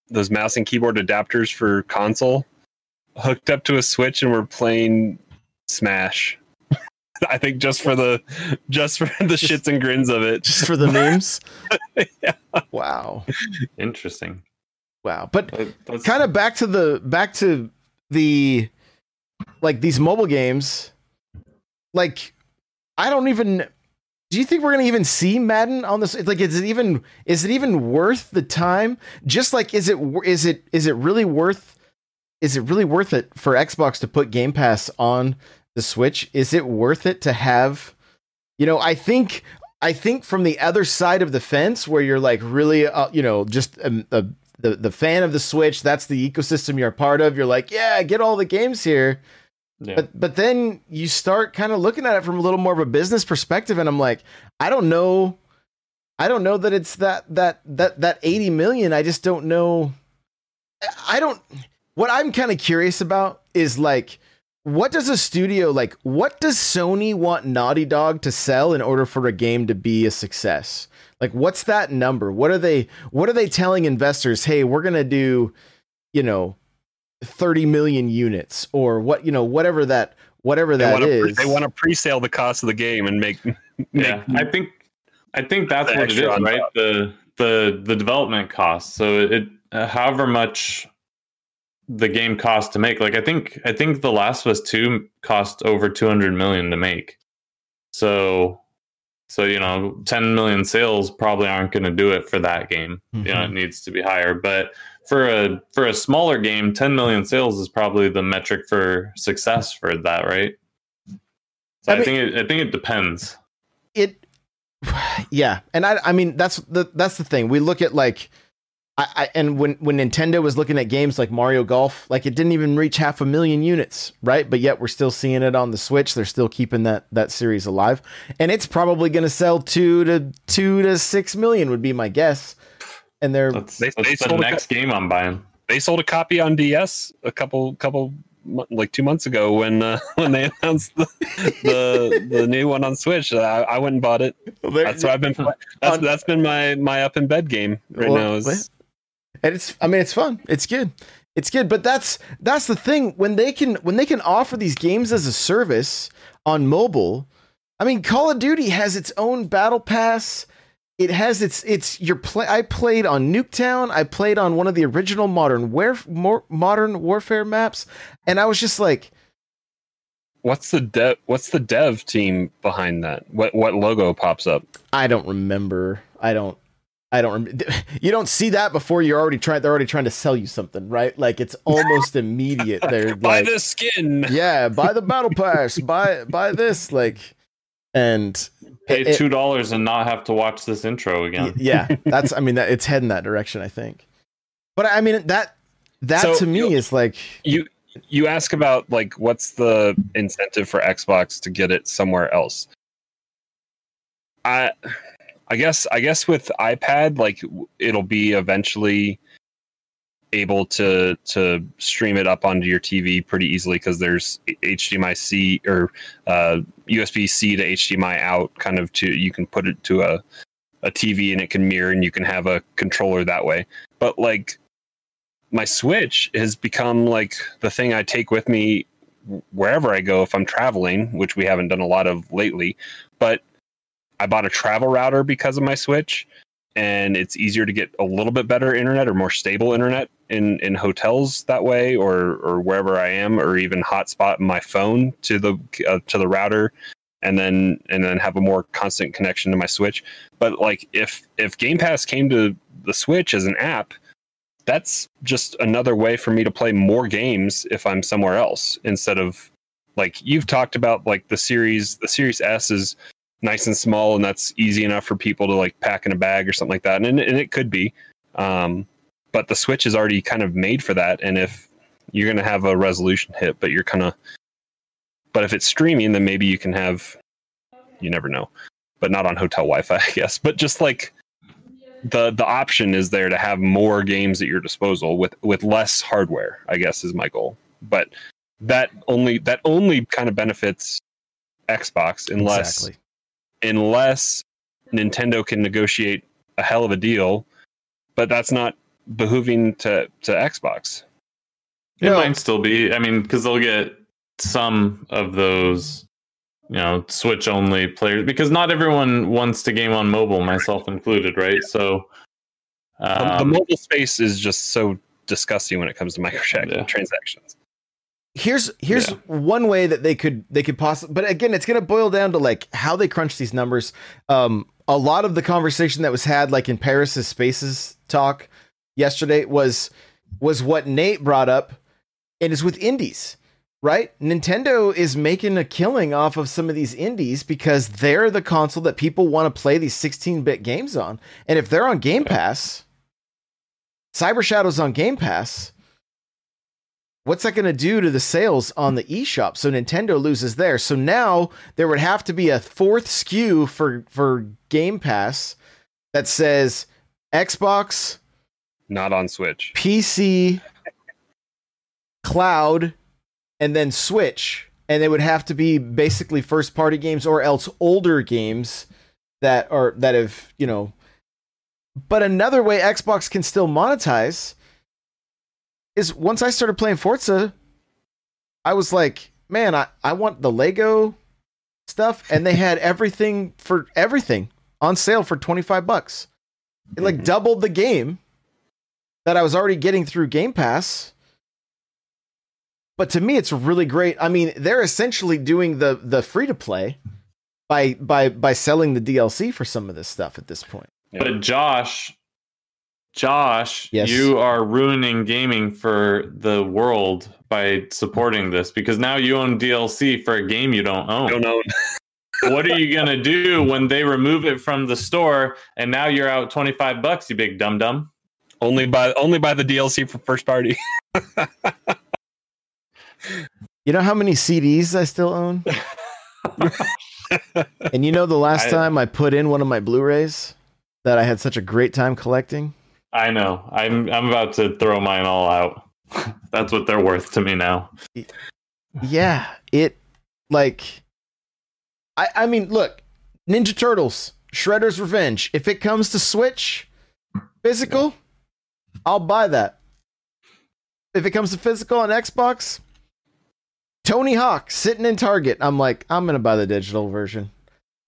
those mouse and keyboard adapters for console hooked up to a Switch, and were playing Smash. I think just for the just for the shits and grins of it. just for the memes. Yeah. Wow. Interesting. Wow. But That- kind of back to the back to the like these mobile games like i don't even do you think we're gonna even see madden on this like is it even is it even worth the time just like is it is it is it really worth is it really worth it for xbox to put game pass on the switch is it worth it to have you know i think i think from the other side of the fence where you're like really uh, you know just a, a the the fan of the Switch, that's the ecosystem you're a part of. You're like, yeah, get all the games here. yeah. But but then you start kind of looking at it from a little more of a business perspective, and I'm like, I don't know, I don't know that it's that that that that 80 million. I just don't know. I don't. What I'm kind of curious about is like, what does a studio like? What does Sony want Naughty Dog to sell in order for a game to be a success? Like, what's that number? What are they? What are they telling investors? Hey, we're gonna do, you know, 30 million units or what? You know, whatever that whatever They that want to is. they want to pre-sale the cost of the game and make, make yeah. I think. I think that's what it extra is, on right? top. The the the development cost. So it uh, however much the game cost to make. Like I think I think The Last of Us Two cost over two hundred million to make. So so you know, ten million sales probably aren't going to do it for that game. You know, it mm-hmm. needs to be higher. But for a for a smaller game, ten million sales is probably the metric for success for that, right? So I I, mean- think it, I think it depends. it yeah and i i mean that's the that's the thing we look at like I, I and when when nintendo was looking at games like mario golf like it didn't even reach half a million units right but yet we're still seeing it on the switch they're still keeping that that series alive and it's probably going to sell two to two to six million would be my guess and they're That's, They- that's they the sold a next game I'm buying. They sold a copy on DS a couple couple like two months ago when uh, when they announced the, the the new one on Switch. I, I went and bought it. That's what I've been. That's On- that's been my my up in bed game right Well, now. Is, and it's i mean it's fun. It's good. It's good. But that's that's the thing. When they can when they can offer these games as a service on mobile i mean call of duty has its own battle pass. It has its its your play i played on nuketown. I played on one of the original modern warf- more modern warfare maps. And i was just like what's the dev? What's the dev team behind that? What what logo pops up? i don't remember. I don't I don't. Rem- you don't see that before you're already trying. They're already trying to sell you something, right? Like it's almost immediate. They're Buy like, this skin. yeah, buy the battle pass, buy buy this, like, and Pay it- two dollars and not have to watch this intro again. yeah, that's. I mean, that it's heading that direction, I think. But I mean, that that So, to me you- is like, You you ask about like what's the incentive for Xbox to get it somewhere else. I I guess I guess with iPad like it'll be eventually able to to stream it up onto your TV pretty easily because there's HDMI C or uh, USB C to HDMI out kind of to you can put it to a a TV and it can mirror and you can have a controller that way. But like my Switch has become like the thing I take with me wherever I go if I'm traveling, which we haven't done a lot of lately. But I bought a travel router because of my Switch, and it's easier to get a little bit better internet or more stable internet in in hotels that way, or or wherever I am, or even hotspot my phone to the uh, to the router, and then and then have a more constant connection to my Switch. But like if if Game Pass came to the Switch as an app, that's just another way for me to play more games if I'm somewhere else instead of like you've talked about like the series the series S is nice and small and that's easy enough for people to like pack in a bag or something like that and, and it could be um, but the switch is already kind of made for that and if you're going to have a resolution hit but you're kind of but if it's streaming then maybe you can have you never know but not on hotel wi-fi i guess but just like the the option is there to have more games at your disposal with with less hardware i guess is my goal but that only that only kind of benefits xbox unless exactly. Unless nintendo can negotiate a hell of a deal but that's not behooving to to xbox It No. might still be. I mean, because they'll get some of those, you know, Switch only players. Because not everyone wants to game on mobile, myself included, right? So, The- the um, mobile space is just so disgusting when it comes to Yeah. Here's here's Yeah. one way that they could they could possibly but again it's going to boil down to like how they crunch these numbers. Um a lot of the conversation that was had like in paris's spaces talk yesterday was was what nate brought up and it's with indies right? Nintendo is making a killing off of some of these indies because they're the console that people want to play these 16-bit games on and if they're on game pass cyber shadows on game pass what's that going to do to the sales on the eShop? So Nintendo loses there. So now there would have to be a fourth SKU for for Game Pass that says Xbox, not on switch PC, cloud, and then Switch. And it would have to be basically first party games or else older games that are that have, you know, but another way Xbox can still monetize is once I started playing Forza, I was like, man, I, I want the Lego stuff. And they had everything for everything on sale for 25 bucks. It like Mhm. doubled the game that I was already getting through Game Pass. But to me, it's really great. I mean, they're essentially doing the the free to play by by by selling the DLC for some of this stuff at this point. But Josh, Josh, Yes. you are ruining gaming for the world by supporting this because now you own DLC for a game you don't own. don't know. what are you gonna do when they remove it from the store and now you're out twenty five bucks, you big dum dum? Only by only by the DLC for first party. You know how many CDs I still own? and you know the last I- time I put in one of my Blu-rays that I had such a great time collecting? I know. I'm I'm about to throw mine all out. That's what they're worth to me now. Yeah, it like I I mean, look, Ninja Turtles, Shredder's Revenge. If it comes to Switch physical, I'll buy that. If it comes to physical on Xbox, Tony Hawk sitting in Target, I'm like, I'm gonna buy the digital version.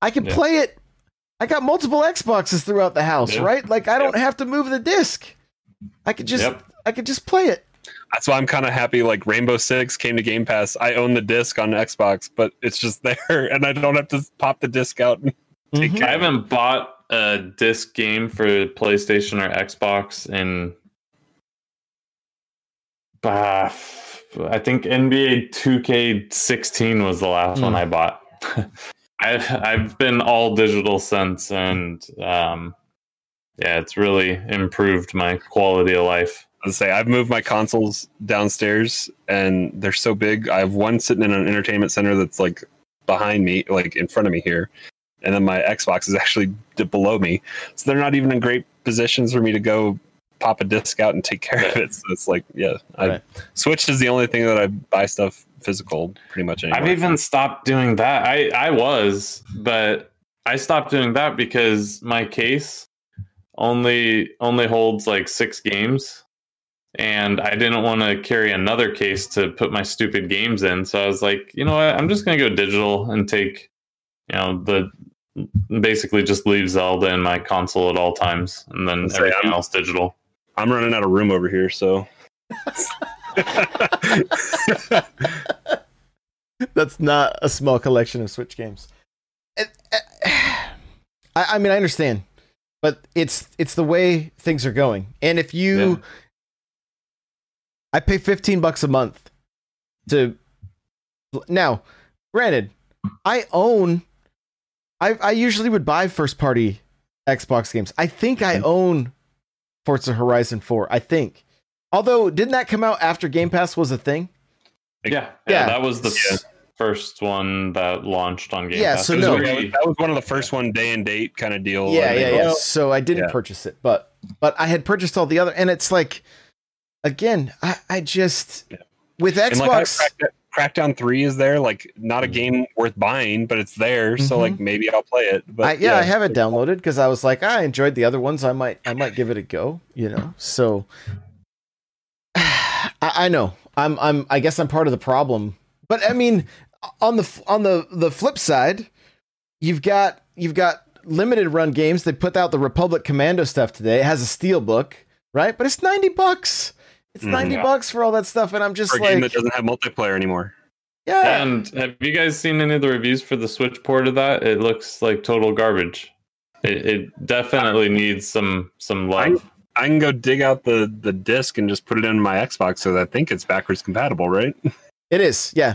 I can Yeah. play it. I got multiple Xboxes throughout the house, Yeah. right? Like I don't have to move the disc. I could just Yep. I could just play it. That's why I'm kind of happy. Like Rainbow Six came to Game Pass. I own the disc on Xbox, but it's just there, and I don't have to pop the disc out. and take Mhm. care I haven't bought a disc game for PlayStation or Xbox in uh, I think NBA 2K16 was the last Hmm. one I bought. I've I've been all digital since, and um, yeah, it's really improved my quality of life. I'd say I've moved my consoles downstairs, and they're so big. I have one sitting in an entertainment center that's like behind me, like in front of me here, and then my Xbox is actually below me. So they're not even in great positions for me to go pop a disc out and take care of it. So it's like, yeah, I, Right. Switch is the only thing that I buy stuff physical pretty much anymore. I've even stopped doing that. I I was, but I stopped doing that because my case only only holds like six games, and I didn't want to carry another case to put my stupid games in. So I was like, you know what? I'm just gonna go digital and take, you know, the basically just leave Zelda in my console at all times, and then Let's everything else digital. I'm running out of room over here, so That's not a small collection of Switch games. Uh, it- I, I mean, I understand, but it's it's the way things are going. And if you, Yeah. I pay fifteen bucks a month to. Now, granted, I own. I I usually would buy first party Xbox games. I think I own Forza Horizon Four. I think. Although, didn't that come out after Game Pass was a thing? Yeah, yeah, Yeah. that was the Yeah. first one that launched on Game Pass. Yeah, Pass. so no. very- that was one of the first one day and date kind of deal. yeah, yeah, yeah. So I didn't Yeah. purchase it, but but I had purchased all the other, and it's like, again, I I just Yeah. with And like Xbox, Crackdown- Crackdown Three is there, like not a game worth buying, but it's there, so Mhm. like maybe I'll play it. But I, yeah, I have it downloaded because I was like, I enjoyed the other ones. I might I might give it a go, you know. So I, I know I'm I'm I guess I'm part of the problem, but I mean, on the on the the flip side, you've got you've got limited run games. They put out the Republic Commando stuff today. It has a steel book, right? But it's ninety bucks. It's Mhm. ninety Yeah. bucks for all that stuff, and I'm just for a game that doesn't have multiplayer anymore. yeah, And have you guys seen any of the reviews for the Switch port of that? It looks like total garbage. It, it definitely needs some some love. I can go dig out the the disc and just put it in my Xbox, so that I think it's backwards compatible, right? it is. Yeah,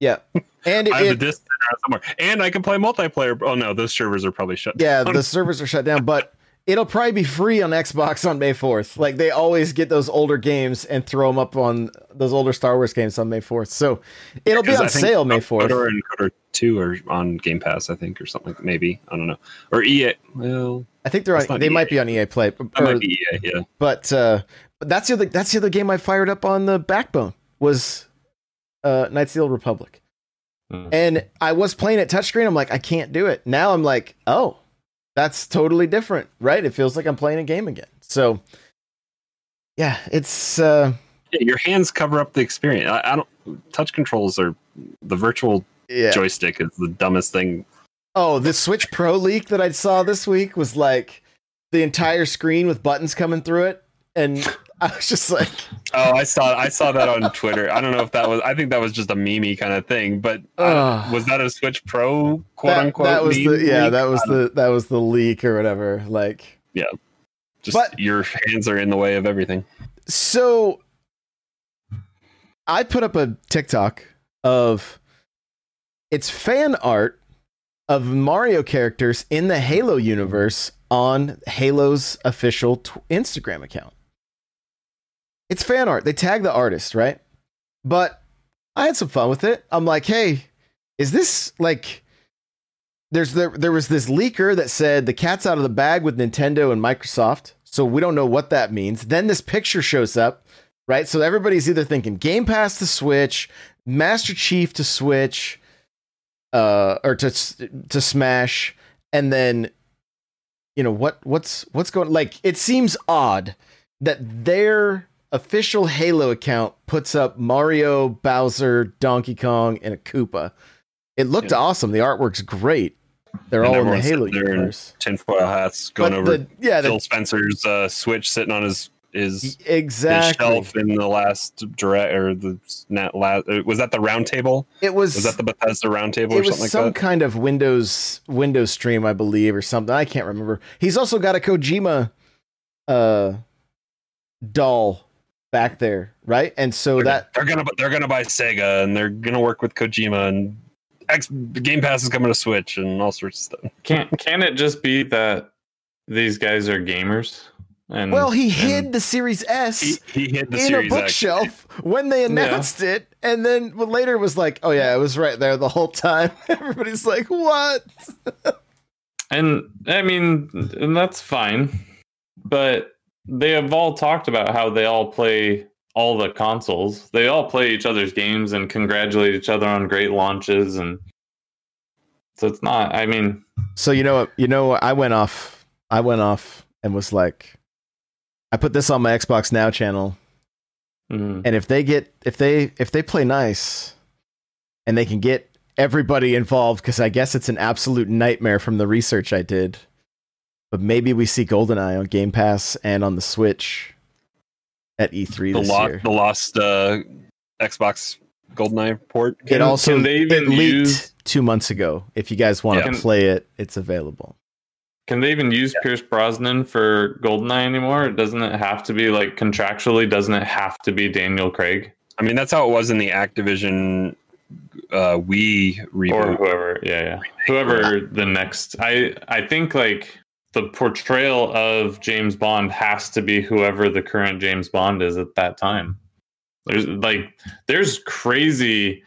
yeah, and it, I have it the disc somewhere, and I can play multiplayer. Oh no, those servers are probably shut. yeah, down. the servers are shut down, but it'll probably be free on Xbox on May 4th. Like they always get those older games and throw them up on those older Star Wars games on May 4th. So it'll be on sale May KOTOR 4th. and KOTOR two are on Game Pass, I think, or something. Maybe I don't know, or EA. Well, I think they're on, they might be on EA Play, or- might be EA. Yeah, but uh, but that's the other that's the other game I fired up on the Backbone was uh, Knights of the Old Republic, Hmm. and I was playing it touchscreen. I'm like, I can't do it. Now I'm like, oh, that's totally different, right? It feels like I'm playing a game again. So yeah, it's uh, yeah. Your hands cover up the experience. I, I don't. Touch controls are the virtual yeah. joystick is the dumbest thing Oh, the Switch Pro leak that I saw this week was like the entire screen with buttons coming through it, and I was just like, Oh, I saw I saw that on Twitter. I don't know if that was. I think that was just a meme kind of thing. But I was that a Switch Pro quote that, unquote? that was the yeah, leak? that was the that was the leak or whatever. Like, yeah, Just but- your hands are in the way of everything. so I put up a TikTok of it's fan art of Mario characters in the Halo universe on Halo's official t- Instagram account. It's fan art. They tag the artist, right? But I had some fun with it. I'm like, hey, is this like there's there there was this leaker that said the cat's out of the bag with Nintendo and Microsoft. So we don't know what that means. Then this picture shows up, right? So everybody's either thinking Game Pass to Switch, Master Chief to Switch, uh, or to to Smash, and then you know what what's what's going like it seems odd that their official Halo account puts up Mario, Bowser, Donkey Kong, and a Koopa. It looked Yeah. awesome. The artwork's great. They're And all in the Halo universe. Tinfoil hats going But over the, yeah, the, Phil Spencer's uh, Switch sitting on his his, his exactly. shelf in the last direct or the not last was that the round table? It was, Was that the Bethesda round table it or was something like some that? kind of Windows Windows stream, I believe, or something. I can't remember. He's also got a Kojima uh doll back there, right? And so They're, that they're gonna they're gonna buy Sega and they're gonna work with Kojima and X Game Pass is coming to Switch and all sorts of stuff. Can can it just be that these guys are gamers? And well, he hid the Series S He, he hit the in a Series X. bookshelf when they announced it, and then later was like, "Oh yeah, it was right there the whole time." Everybody's like, "What?" And I mean, and that's fine, but they have all talked about how they all play all the consoles. They all play each other's games and congratulate each other on great launches, and so it's not. I mean, So you know? You know? I went off. I went off and was like, I put this on my Xbox Now channel, mm, and if they get if they if they play nice, and they can get everybody involved, because I guess it's an absolute nightmare from the research I did. But maybe we see GoldenEye on Game Pass and on the Switch at E3 The, this lo- year. the lost uh, Xbox GoldenEye port. It also can they even it leaked use- two months ago. If you guys want to Yeah. play it, it's available. Can they even use Pierce Brosnan for Goldeneye anymore? Doesn't it have to be like contractually? Doesn't it have to be Daniel Craig I mean, that's how it was in the Activision uh, Wii or whoever? Yeah, yeah, whoever the next. I I think like the portrayal of James Bond has to be whoever the current James Bond is at that time. There's like there's crazy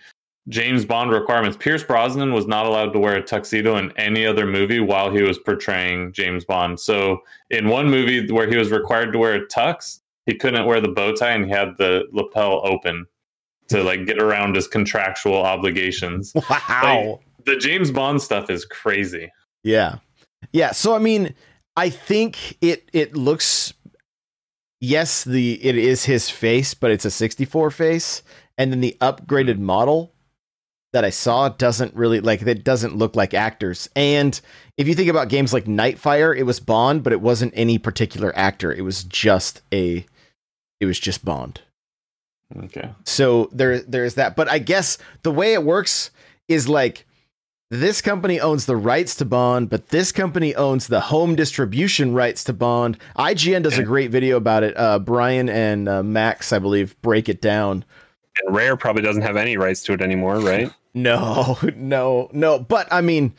James Bond requirements. Pierce Brosnan was not allowed to wear a tuxedo in any other movie while he was portraying James Bond. So in one movie where he was required to wear a tux, he couldn't wear the bow tie and he had the lapel open to like get around his contractual obligations. Wow. The James Bond stuff is crazy. Yeah. Yeah, so I mean, I think it it looks yes, the it is his face, but it's a 64 face and then the upgraded model that I saw doesn't really like it doesn't look like actors. And if you think about games like Nightfire, it was Bond, but it wasn't any particular actor. It was just a it was just Bond. Okay. So there there is that. But I guess the way it works is like this company owns the rights to Bond, but this company owns the home distribution rights to Bond. IGN does a great video about it. Uh, Brian and uh, Max, I believe, break it down. And Rare probably doesn't have any rights to it anymore, right? No, no, no. But I mean,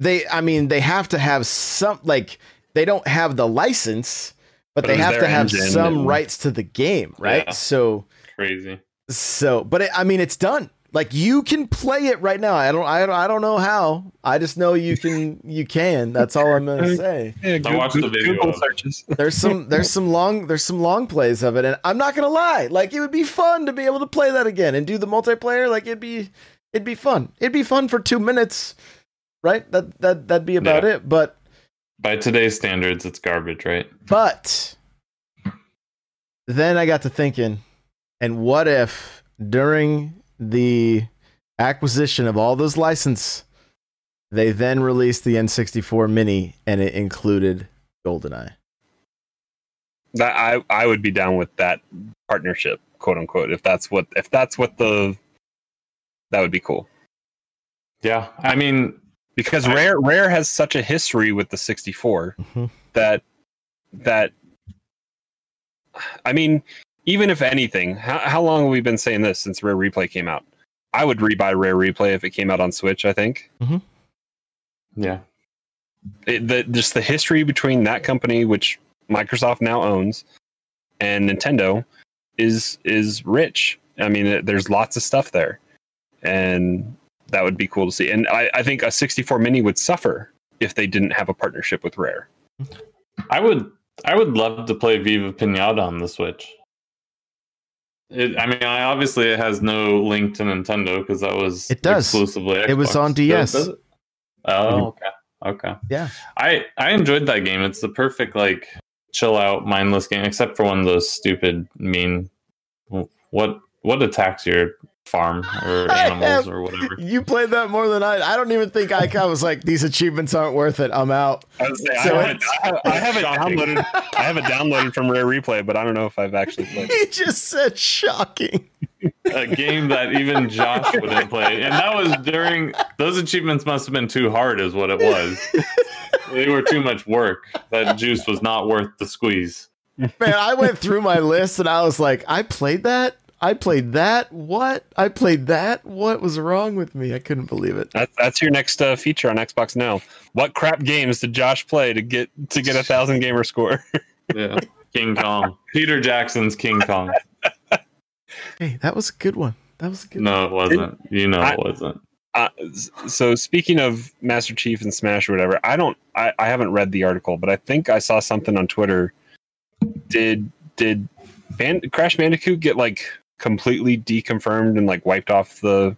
they, I mean, they have to have some like they don't have the license, but, But they have to have some and- rights to the game, right? Yeah. So Crazy. So, but it, I mean, it's done. Like you can play it right now. I don't, I don't, I don't know how. I just know you can. You can. That's all I'm gonna say. Yeah, I watched the video Google searches. There's some, there's some long, there's some long plays of it, and I'm not gonna lie. Like it would be fun to be able to play that again and do the multiplayer. Like it'd be, it'd be fun. It'd be fun for two minutes, right? That that that'd be about Yeah. it. But By today's standards, it's garbage, right? But then I got to thinking, and what if during the acquisition of all those license They then released the N64 Mini, and it included GoldenEye. That I I would be down with that partnership, quote unquote. If that's what if that's what the that would be cool Yeah, I mean, because I- Rare Rare has such a history with the 64 Mhm. that that I mean, even if anything, how how long have we been saying this since Rare Replay came out? I would rebuy Rare Replay if it came out on Switch. I think yeah, it, the, just the history between that company, which Microsoft now owns, and Nintendo, is is rich. I mean, it- there's lots of stuff there, and that would be cool to see. And I, I think a 64 Mini would suffer if they didn't have a partnership with Rare. I would. I would love to play Viva Pinata on the Switch. It, I mean, I, obviously it has no link to Nintendo because that was It does. exclusively. It was on DS. Does it? Oh, mm-hmm. okay, okay. Yeah. I I enjoyed that game. It's the perfect like chill out, mindless game, except for one of those stupid, mean. What what attacks your farm or animals or whatever? You played that more than I. I don't even think I, I was like, these achievements aren't worth it. I'm out. I, would say, So I, haven't, I, have, I haven't downloaded. I have it downloaded from Rare Replay, but I don't know if I've actually played. it. He just said shocking. a game that even Josh wouldn't play. And that was during those achievements must have been too hard, is what it was. they were too much work. That juice was not worth the squeeze. Man, I went through my list and I was like, I played that. I played that. What? I played that. What was wrong with me? I couldn't believe it. That, that's your next uh, feature on Xbox Now. What crap games did Josh play to get to get a thousand gamer score? Yeah. King Kong. Peter Jackson's King Kong. Hey, that was a good one. That was a good. No, it wasn't. You know I- it wasn't. Uh, so speaking of Master Chief and Smash or whatever, I don't. I, I haven't read the article, but I think I saw something on Twitter. Did did Band- Crash Bandicoot get like completely deconfirmed and like wiped off the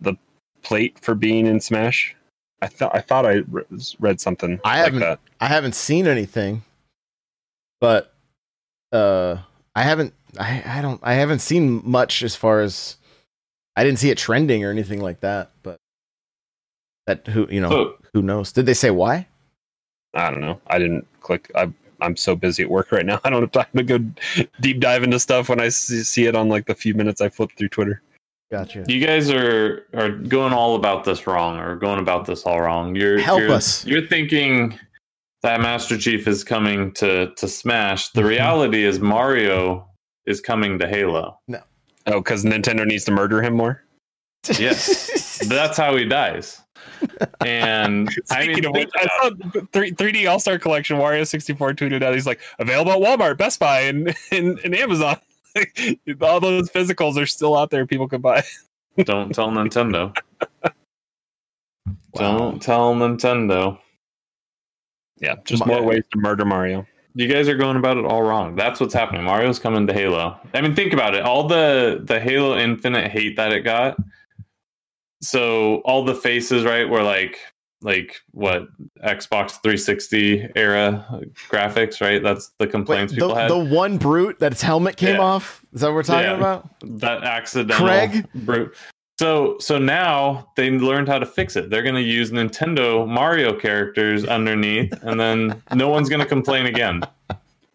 the plate for being in Smash? I thought I thought I re- read something I like haven't- that. I haven't seen anything, but uh, I haven't. I I don't. I haven't seen much as far as. I didn't see it trending or anything like that. But that who you know So who knows? Did they say why? I don't know. I didn't click. I, I'm so busy at work right now. I don't have time to go deep dive into stuff when I see, see it on like the few minutes I flip through Twitter. Gotcha. you guys are are going all about this wrong or going about this all wrong. You're Help you're, us. You're thinking that Master Chief is coming to to Smash. The Mhm. reality is Mario is coming to Halo. No. Oh, because Nintendo needs to murder him more. Yes. That's how he dies. And I mean, which, I saw three, 3D All Star Collection. Wario 64 tweeted out. He's like available at Walmart, Best Buy, and and, and Amazon. All those physicals are still out there. People can buy. don't tell Nintendo. Wow. Don't tell Nintendo. Yeah, just more ways to murder Mario. You guys are going about it all wrong. That's what's happening. Mario's coming to Halo. I mean, think about it. All the the Halo Infinite hate that it got. So all the faces, right, were like like what Xbox 360 era graphics, right? That's the Wait, complaints the, people had. the one brute that its helmet came Yeah. off. Is that what we're talking Yeah. about? that accidental Craig? brute. So so now they learned how to fix it. They're going to use Nintendo Mario characters underneath, and then no one's going to complain again.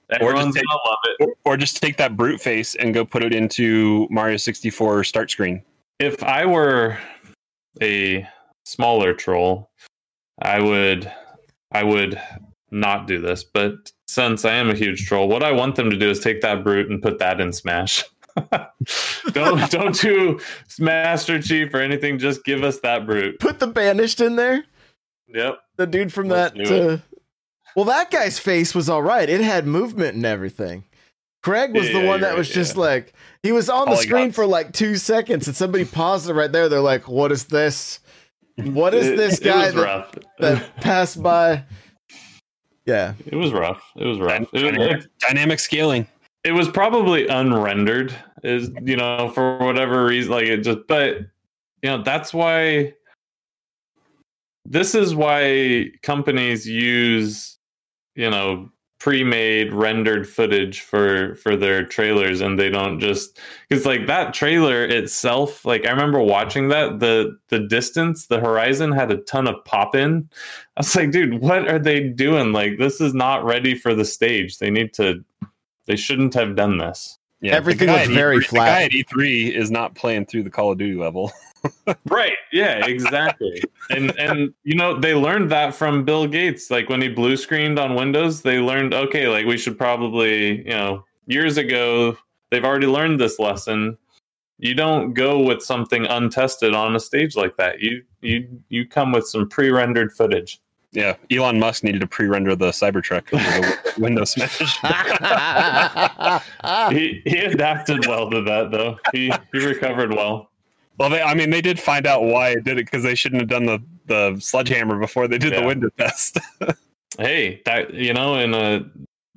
Everyone's take- going to love it. Or, or just take that brute face and go put it into Mario 64 start screen. If I were a smaller troll, I would I would not do this. But since I am a huge troll, what I want them to do is take that brute and put that in Smash. don't don't do Master Chief or anything. Just give us that brute. Put the banished in there. Yep. The dude from Let's that. Uh, well, that guy's face was all right. It had movement and everything. Craig was the Yeah, one you're that was right, just yeah. like he was on the Polygons. screen for like two seconds, and somebody paused it right there. They're like, "What is this? What is It- this guy that, that passed by?" Yeah, It was rough. It was rough. It, Dynamic, it, dynamic scaling. it was probably unrendered, is you know, for whatever reason. Like it just, but you know, that's why. This is why companies use, you know, pre-made rendered footage for for their trailers and they don't just because like that trailer itself like i remember watching that the the distance the horizon had a ton of pop in. I was like dude what are they doing? Like this is not ready for the stage. They need to they shouldn't have done this Yeah, Everything guy looks very E3 flat. The guy at E3 is not playing through the Call of Duty level. right yeah exactly. And and you know they learned that from bill gates. Like when he blue screened on windows they learned okay like we should probably you know years ago they've already learned this lesson. You don't go with something untested on a stage like that. You you you come with some pre-rendered footage Yeah, Elon Musk needed to pre-render the Cybertruck into the Windows Smash. he he adapted well to that though he he recovered well Well, they, I mean, they did find out why it did it because they shouldn't have done the the sledgehammer before they did Yeah. the window test. hey that you know and uh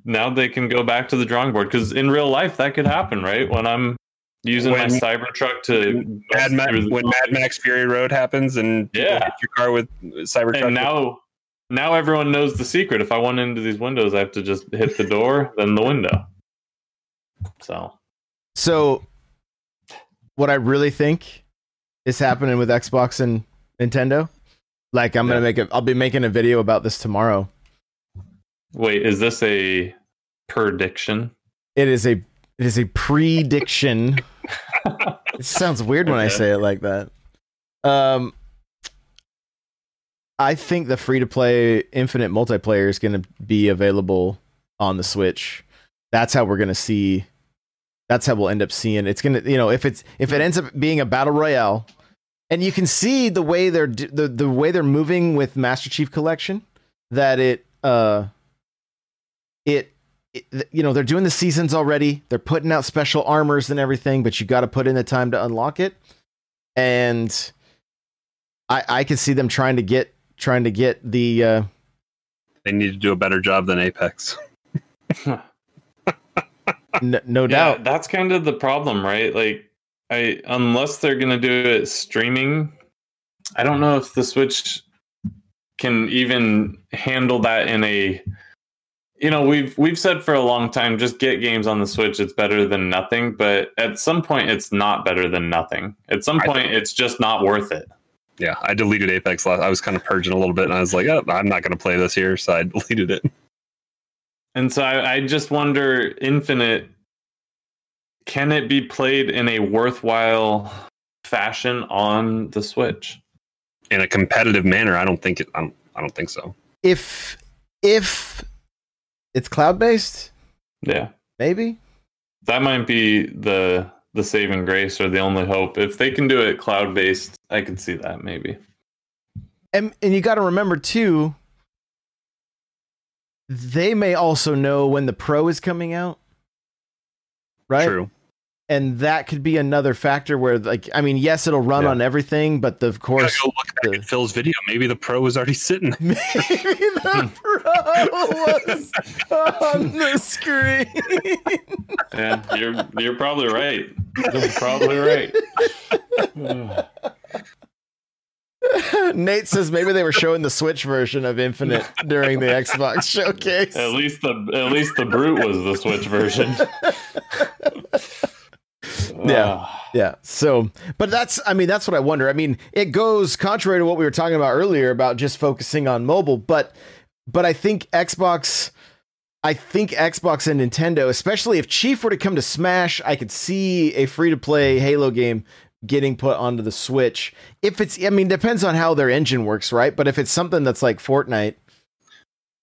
now they can go back to the drawing board because in real life that could happen right when i'm using my cybertruck to Mad bust Ma- when Mad Max Fury Road happens and you Yeah. hit your car with Cybertruck. and now now everyone knows the secret if i want into these windows i have to just hit the door then the window so So, what I really think is happening with Xbox and Nintendo, like I'm gonna make a, I'll be making a video about this tomorrow. wait is this a prediction It is a it is a prediction. it sounds weird when I say it like that. Um, I think the free to play infinite multiplayer is going to be available on the Switch. That's how we're going to see. That's how we'll end up seeing. It's gonna, you know, if it's if it ends up being a battle royale, and you can see the way they're the the way they're moving with Master Chief Collection, that it uh, it it- you know they're doing the seasons already they're putting out special armors and everything but you got to put in the time to unlock it and i i could see them trying to get trying to get the uh they need to do a better job than Apex. n- no yeah doubt. that's kind of the problem right? Like i unless they're gonna do it streaming i don't know if the switch can even handle that in a you know we've we've said for a long time just get games on the switch it's better than nothing but at some point it's not better than nothing. At some point it's just not worth it Yeah, I deleted Apex last. I was kind of purging a little bit, and I was like, oh, I'm not going to play this here, so I deleted it. and so I, I just wonder infinite can it be played in a worthwhile fashion on the switch In a competitive manner, I don't think it. I don't, I don't think so. if if it's cloud based yeah maybe that might be the the saving grace or the only hope. If they can do it cloud based i could see that maybe. And and you got to remember too they may also know when the pro is coming out right? True. And that could be another factor where like i mean yes it'll run Yeah. on everything but the, of course go look back the- at Phil's video. Maybe the pro was already sitting. maybe the pro was on the screen yeah you're you're probably right you're probably right nate says maybe they were showing the switch version of infinite during the xbox showcase at least the at least the brute was the switch version Yeah. Ah. Yeah. So, but that's, I mean, that's what I wonder. I mean, it goes contrary to what we were talking about earlier about just focusing on mobile, but, but I think Xbox, I think Xbox and Nintendo, especially if Chief were to come to Smash, I could see a free to play Halo game getting put onto the Switch. If it's, I mean, depends on how their engine works, right? But if it's something that's like Fortnite,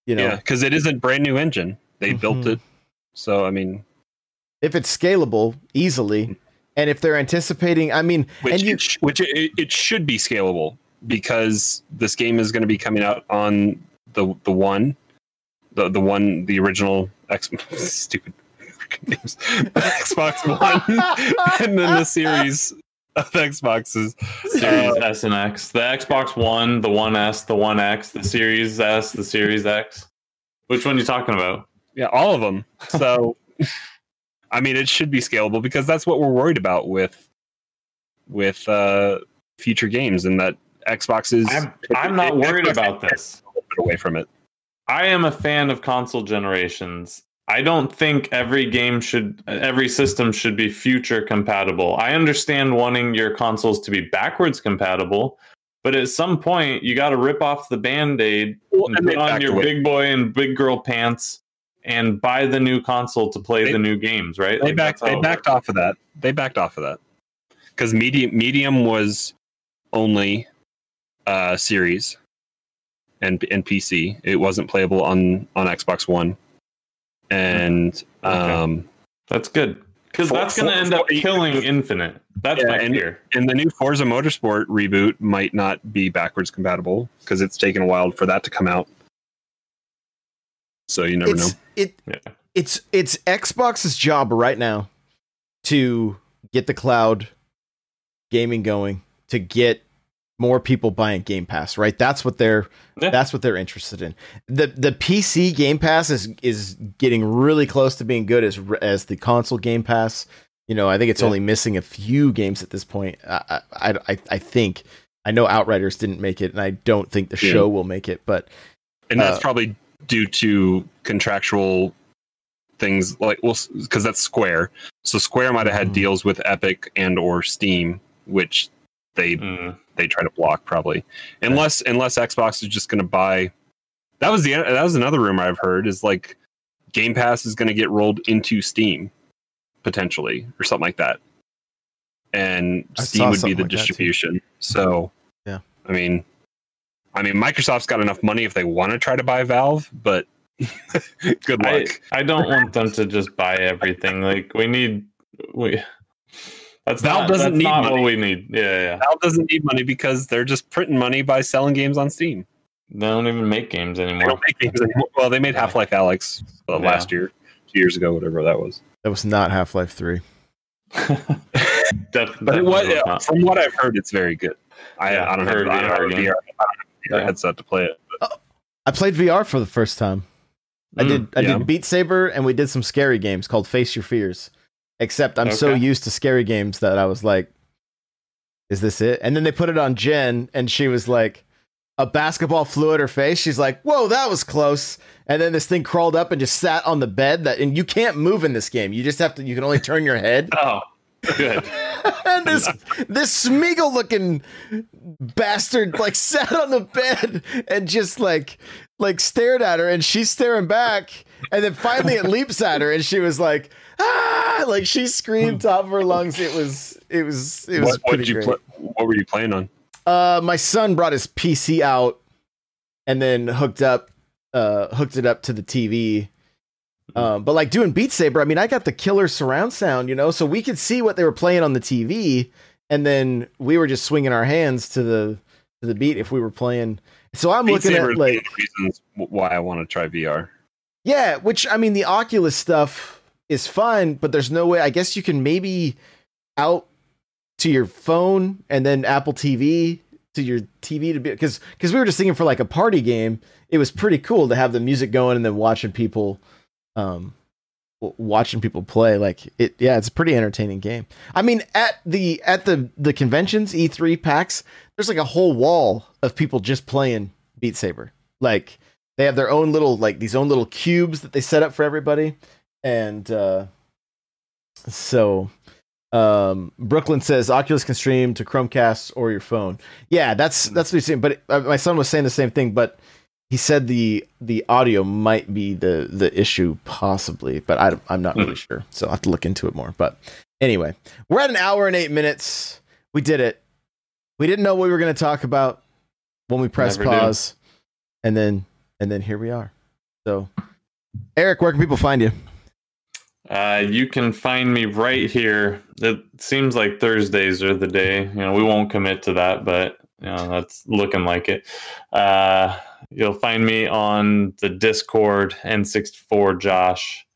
you know, Yeah, because it isn't brand new engine. They built Mhm. it, so I mean, if it's scalable easily, and if they're anticipating, I mean, which and you, it, sh- which it, it should be scalable because this game is going to be coming out on the the one, the the one, the original X stupid names, Xbox One, and then the series of Xboxes. Series Uh, S and X. The Xbox One, the One S, the One X, the Series S, the Series X. Which one are you talking about? Yeah, all of them. So, I mean, it should be scalable because that's what we're worried about with with uh, future games, and that Xbox is I'm, I'm not worried about this. a little bit away from it. I am a fan of console generations. I don't think every game should, every system should be future compatible. I understand wanting your consoles to be backwards compatible, but at some point you got to rip off the band aid Well, and and put on your away. big boy and big girl pants and buy the new console to play They- the new games, right? They Like, backed. They backed works. off of that. They backed off of that because medium medium was only uh, series and and PC. It wasn't playable on on Xbox One, and Okay. um, That's good because that's going to end up killing Infinite. That's Yeah, my and- fear. and the new Forza Motorsport reboot might not be backwards compatible because it's taken a while for that to come out. So you never it's know. it Yeah. it's it's Xbox's job right now to get the cloud gaming going to get more people buying Game Pass, right? That's what they're Yeah. that's what they're interested in. The the PC Game Pass is is getting really close to being good as as the console Game Pass. You know, I think it's Yeah. only missing a few games at this point. I I I, I think I know Outriders didn't make it, and I don't think the Yeah. show will make it. But and that's uh, probably due to contractual things like well because that's square so square might have had Mhm. deals with epic and or steam which they Mm. they try to block probably unless unless xbox is just going to buy that was the that was another rumor i've heard is like game pass is going to get rolled into steam potentially or something like that and I steam would be the like distribution so Yeah. i mean i mean microsoft's got enough money if they want to try to buy valve but good I, luck I don't want them to just buy everything. Like we need we. That's Valve not, doesn't that's need not money. what we need. Yeah, yeah. valve doesn't need money because they're just printing money by selling games on steam They don't even make games they anymore. don't make games anymore. well they made half-life Alyx uh, Yeah. last year two years ago whatever that was that was not Half Life Three. Def- But it was, definitely not. from what I've heard, it's very good. I, Yeah, I don't have, heard I don't have VR VR, game. I don't have a Yeah. headset to play it. But I played VR for the first time. I Mm, did I yeah. did Beat Saber and we did some scary games called Face Your Fears. Except I'm so used to scary games that I was like, is this it? And then they put it on Jen and she was like, a basketball flew at her face. She's like, whoa, that was close. And then this thing crawled up and just sat on the bed that and you can't move in this game. You just have to you can only turn your head. Oh, good. and this this Smeagol looking bastard like sat on the bed and just like like stared at her and she's staring back and then finally it leaps at her and she was like ah like she screamed top of her lungs it was it was it was what, what pretty great. play? What were you playing on? Uh, my son brought his PC out and then hooked up, uh, hooked it up to the TV. Um, but like doing Beat Saber, I mean, I got the killer surround sound, you know, so we could see what they were playing on the TV, and then we were just swinging our hands to the to the beat if we were playing. So I'm Beat looking Saber at is one of like, the reasons why I want to try VR. yeah, which I mean, the Oculus stuff is fun, but there's no way. I guess you can maybe out to your phone and then Apple TV to your TV to be because because we were just thinking for like a party game, it was pretty cool to have the music going and then watching people, um, watching people play. Like it, yeah, it's a pretty entertaining game. I mean, at the at the the conventions, E3 PAX, there's like a whole wall of people just playing Beat Saber. Like they have their own little like these own little cubes that they set up for everybody, and uh, so um brooklyn says oculus can stream to chromecast or your phone yeah that's that's what he's saying but uh, my son was saying the same thing but he said the the audio might be the the issue possibly but I, i'm not really sure so i'll have to look into it more but anyway we're at an hour and eight minutes we did it we didn't know what we were going to talk about when we pressed Never do. pause and then and then here we are so eric where can people find you Uh, you can find me right here. It seems like Thursdays are the day. You know, we won't commit to that, but you know, that's looking like it. Uh, you'll find me on the Discord N64 Josh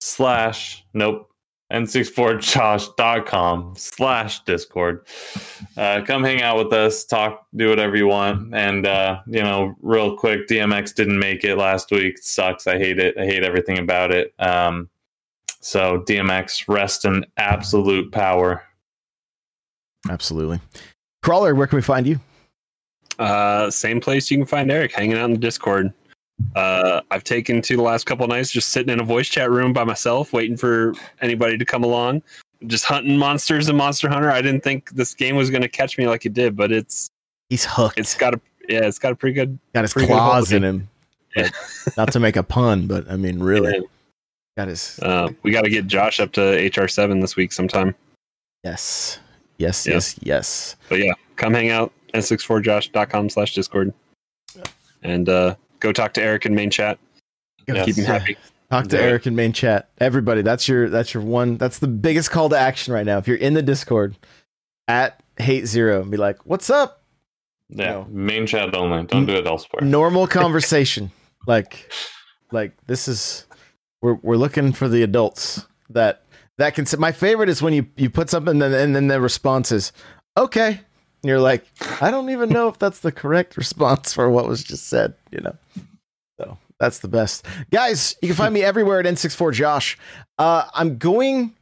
slash nope n64josh.com slash discord. Uh, come hang out with us talk do whatever you want. And uh, you know real quick dmx didn't make it last week. Sucks. I hate it. I hate everything about it. Um, so DMX, rest in absolute power. absolutely. Crawler where can we find you Uh, same place you can find Eric hanging out in the Discord. Uh, I've taken to the last couple nights just sitting in a voice chat room by myself, waiting for anybody to come along, just hunting monsters and Monster Hunter. I didn't think this game was going to catch me like it did, but it's He's hooked. it's got a yeah, it's got a pretty good. got his claws in him. But not to make a pun, but I mean, really, got his. Uh, we got to get Josh up to HR seven this week sometime. Yes, yes, Yeah. yes, yes. But yeah, come hang out n64josh.com slash discord and uh, go talk to Eric in main chat. Yes. Keep him happy. Talk to Yeah. Eric in main chat. Everybody, that's your that's your one. That's the biggest call to action right now. If you're in the Discord at Hate Zero, and be like, "What's up?" Yeah, No. main chat only. Don't do it elsewhere. Normal conversation. like, like this is we're we're looking for the adults that that can. My favorite is when you you put something and then and then the response is okay. And you're like, I don't even know if that's the correct response for what was just said. You know. So that's the best. Guys, you can find me everywhere at N64Josh. Uh, I'm going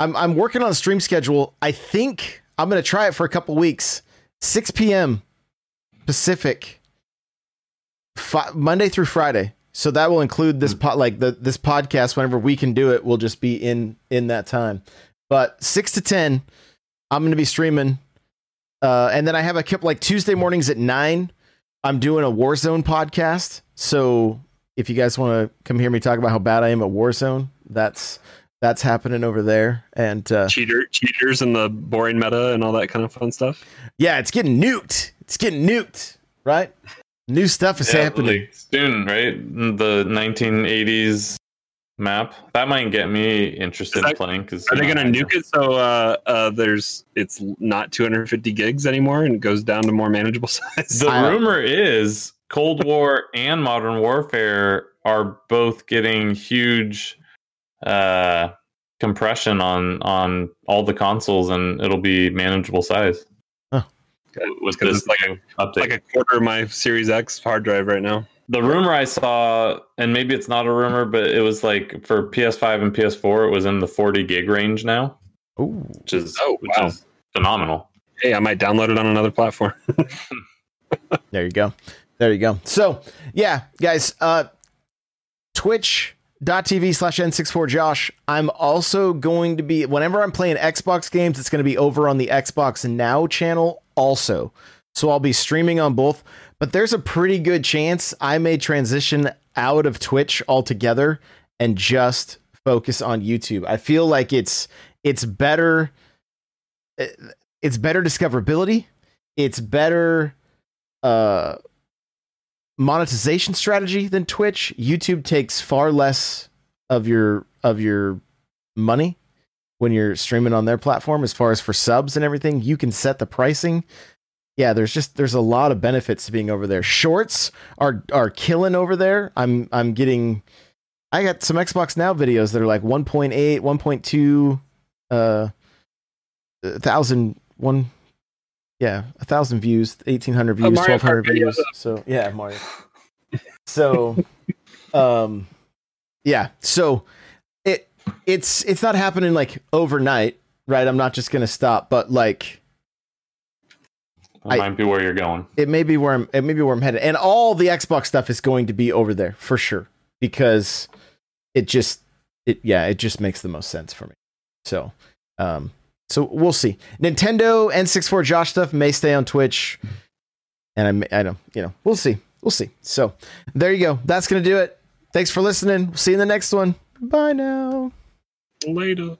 I'm I'm working on a stream schedule. I think I'm gonna try it for a couple weeks. 6 p.m. Pacific. Fi- Monday through Friday. So that will include this pot like the this podcast whenever we can do it we'll just be in in that time. But 6 to 10 I'm going to be streaming uh and then I have a couple like Tuesday mornings at 9 I'm doing a Warzone podcast. So if you guys want to come hear me talk about how bad I am at Warzone, that's that's happening over there. And uh, Cheater, cheaters, and the boring meta and all that kind of fun stuff. yeah, it's getting nuked. It's getting nuked, right? New stuff is Yeah, happening. like, soon, right? The 1980s map that might get me interested that- in playing. Because Are they going to nuke it so uh, uh, there's it's not 250 gigs anymore and it goes down to more manageable size? The I- rumor is Cold War and Modern Warfare are both getting huge uh, compression on on all the consoles, and it'll be manageable size. Huh. With Because this it's like new update. like a quarter of my Series X hard drive right now. The rumor I saw, and maybe it's not a rumor, but it was like for PS5 and PS4, it was in the 40 gig range now, Ooh. which is Oh, which wow. is phenomenal. Hey, I might download it on another platform. There you go. There you go. So yeah, guys, uh twitch.tv slash N64Josh. I'm also going to be whenever I'm playing Xbox games, it's going to be over on the Xbox Now channel also. So I'll be streaming on both. But there's a pretty good chance I may transition out of Twitch altogether and just focus on YouTube. I feel like it's it's better it's better discoverability. It's better uh monetization strategy than Twitch. YouTube takes far less of your of your money when you're streaming on their platform as far as for subs and everything. You can set the pricing. Yeah, there's just there's a lot of benefits to being over there. Shorts are are killing over there. I'm I'm getting I got some Xbox Now videos that are like 1.8, 1.2 uh a thousand one yeah, a thousand views, eighteen hundred views, Mario twelve hundred videos. views. So yeah, Mario. So, um, yeah. So it it's it's not happening like overnight, right? I'm not just gonna stop, but like That I- might be where you're going. it may be where I'm it may be where I'm headed, and all the Xbox stuff is going to be over there for sure because it just it yeah it just makes the most sense for me. So, um, so we'll see. Nintendo N64 Josh stuff may stay on Twitch, and I may, I don't you know we'll see we'll see. So there you go. That's gonna do it. Thanks for listening. See you in the next one. Bye now. Later.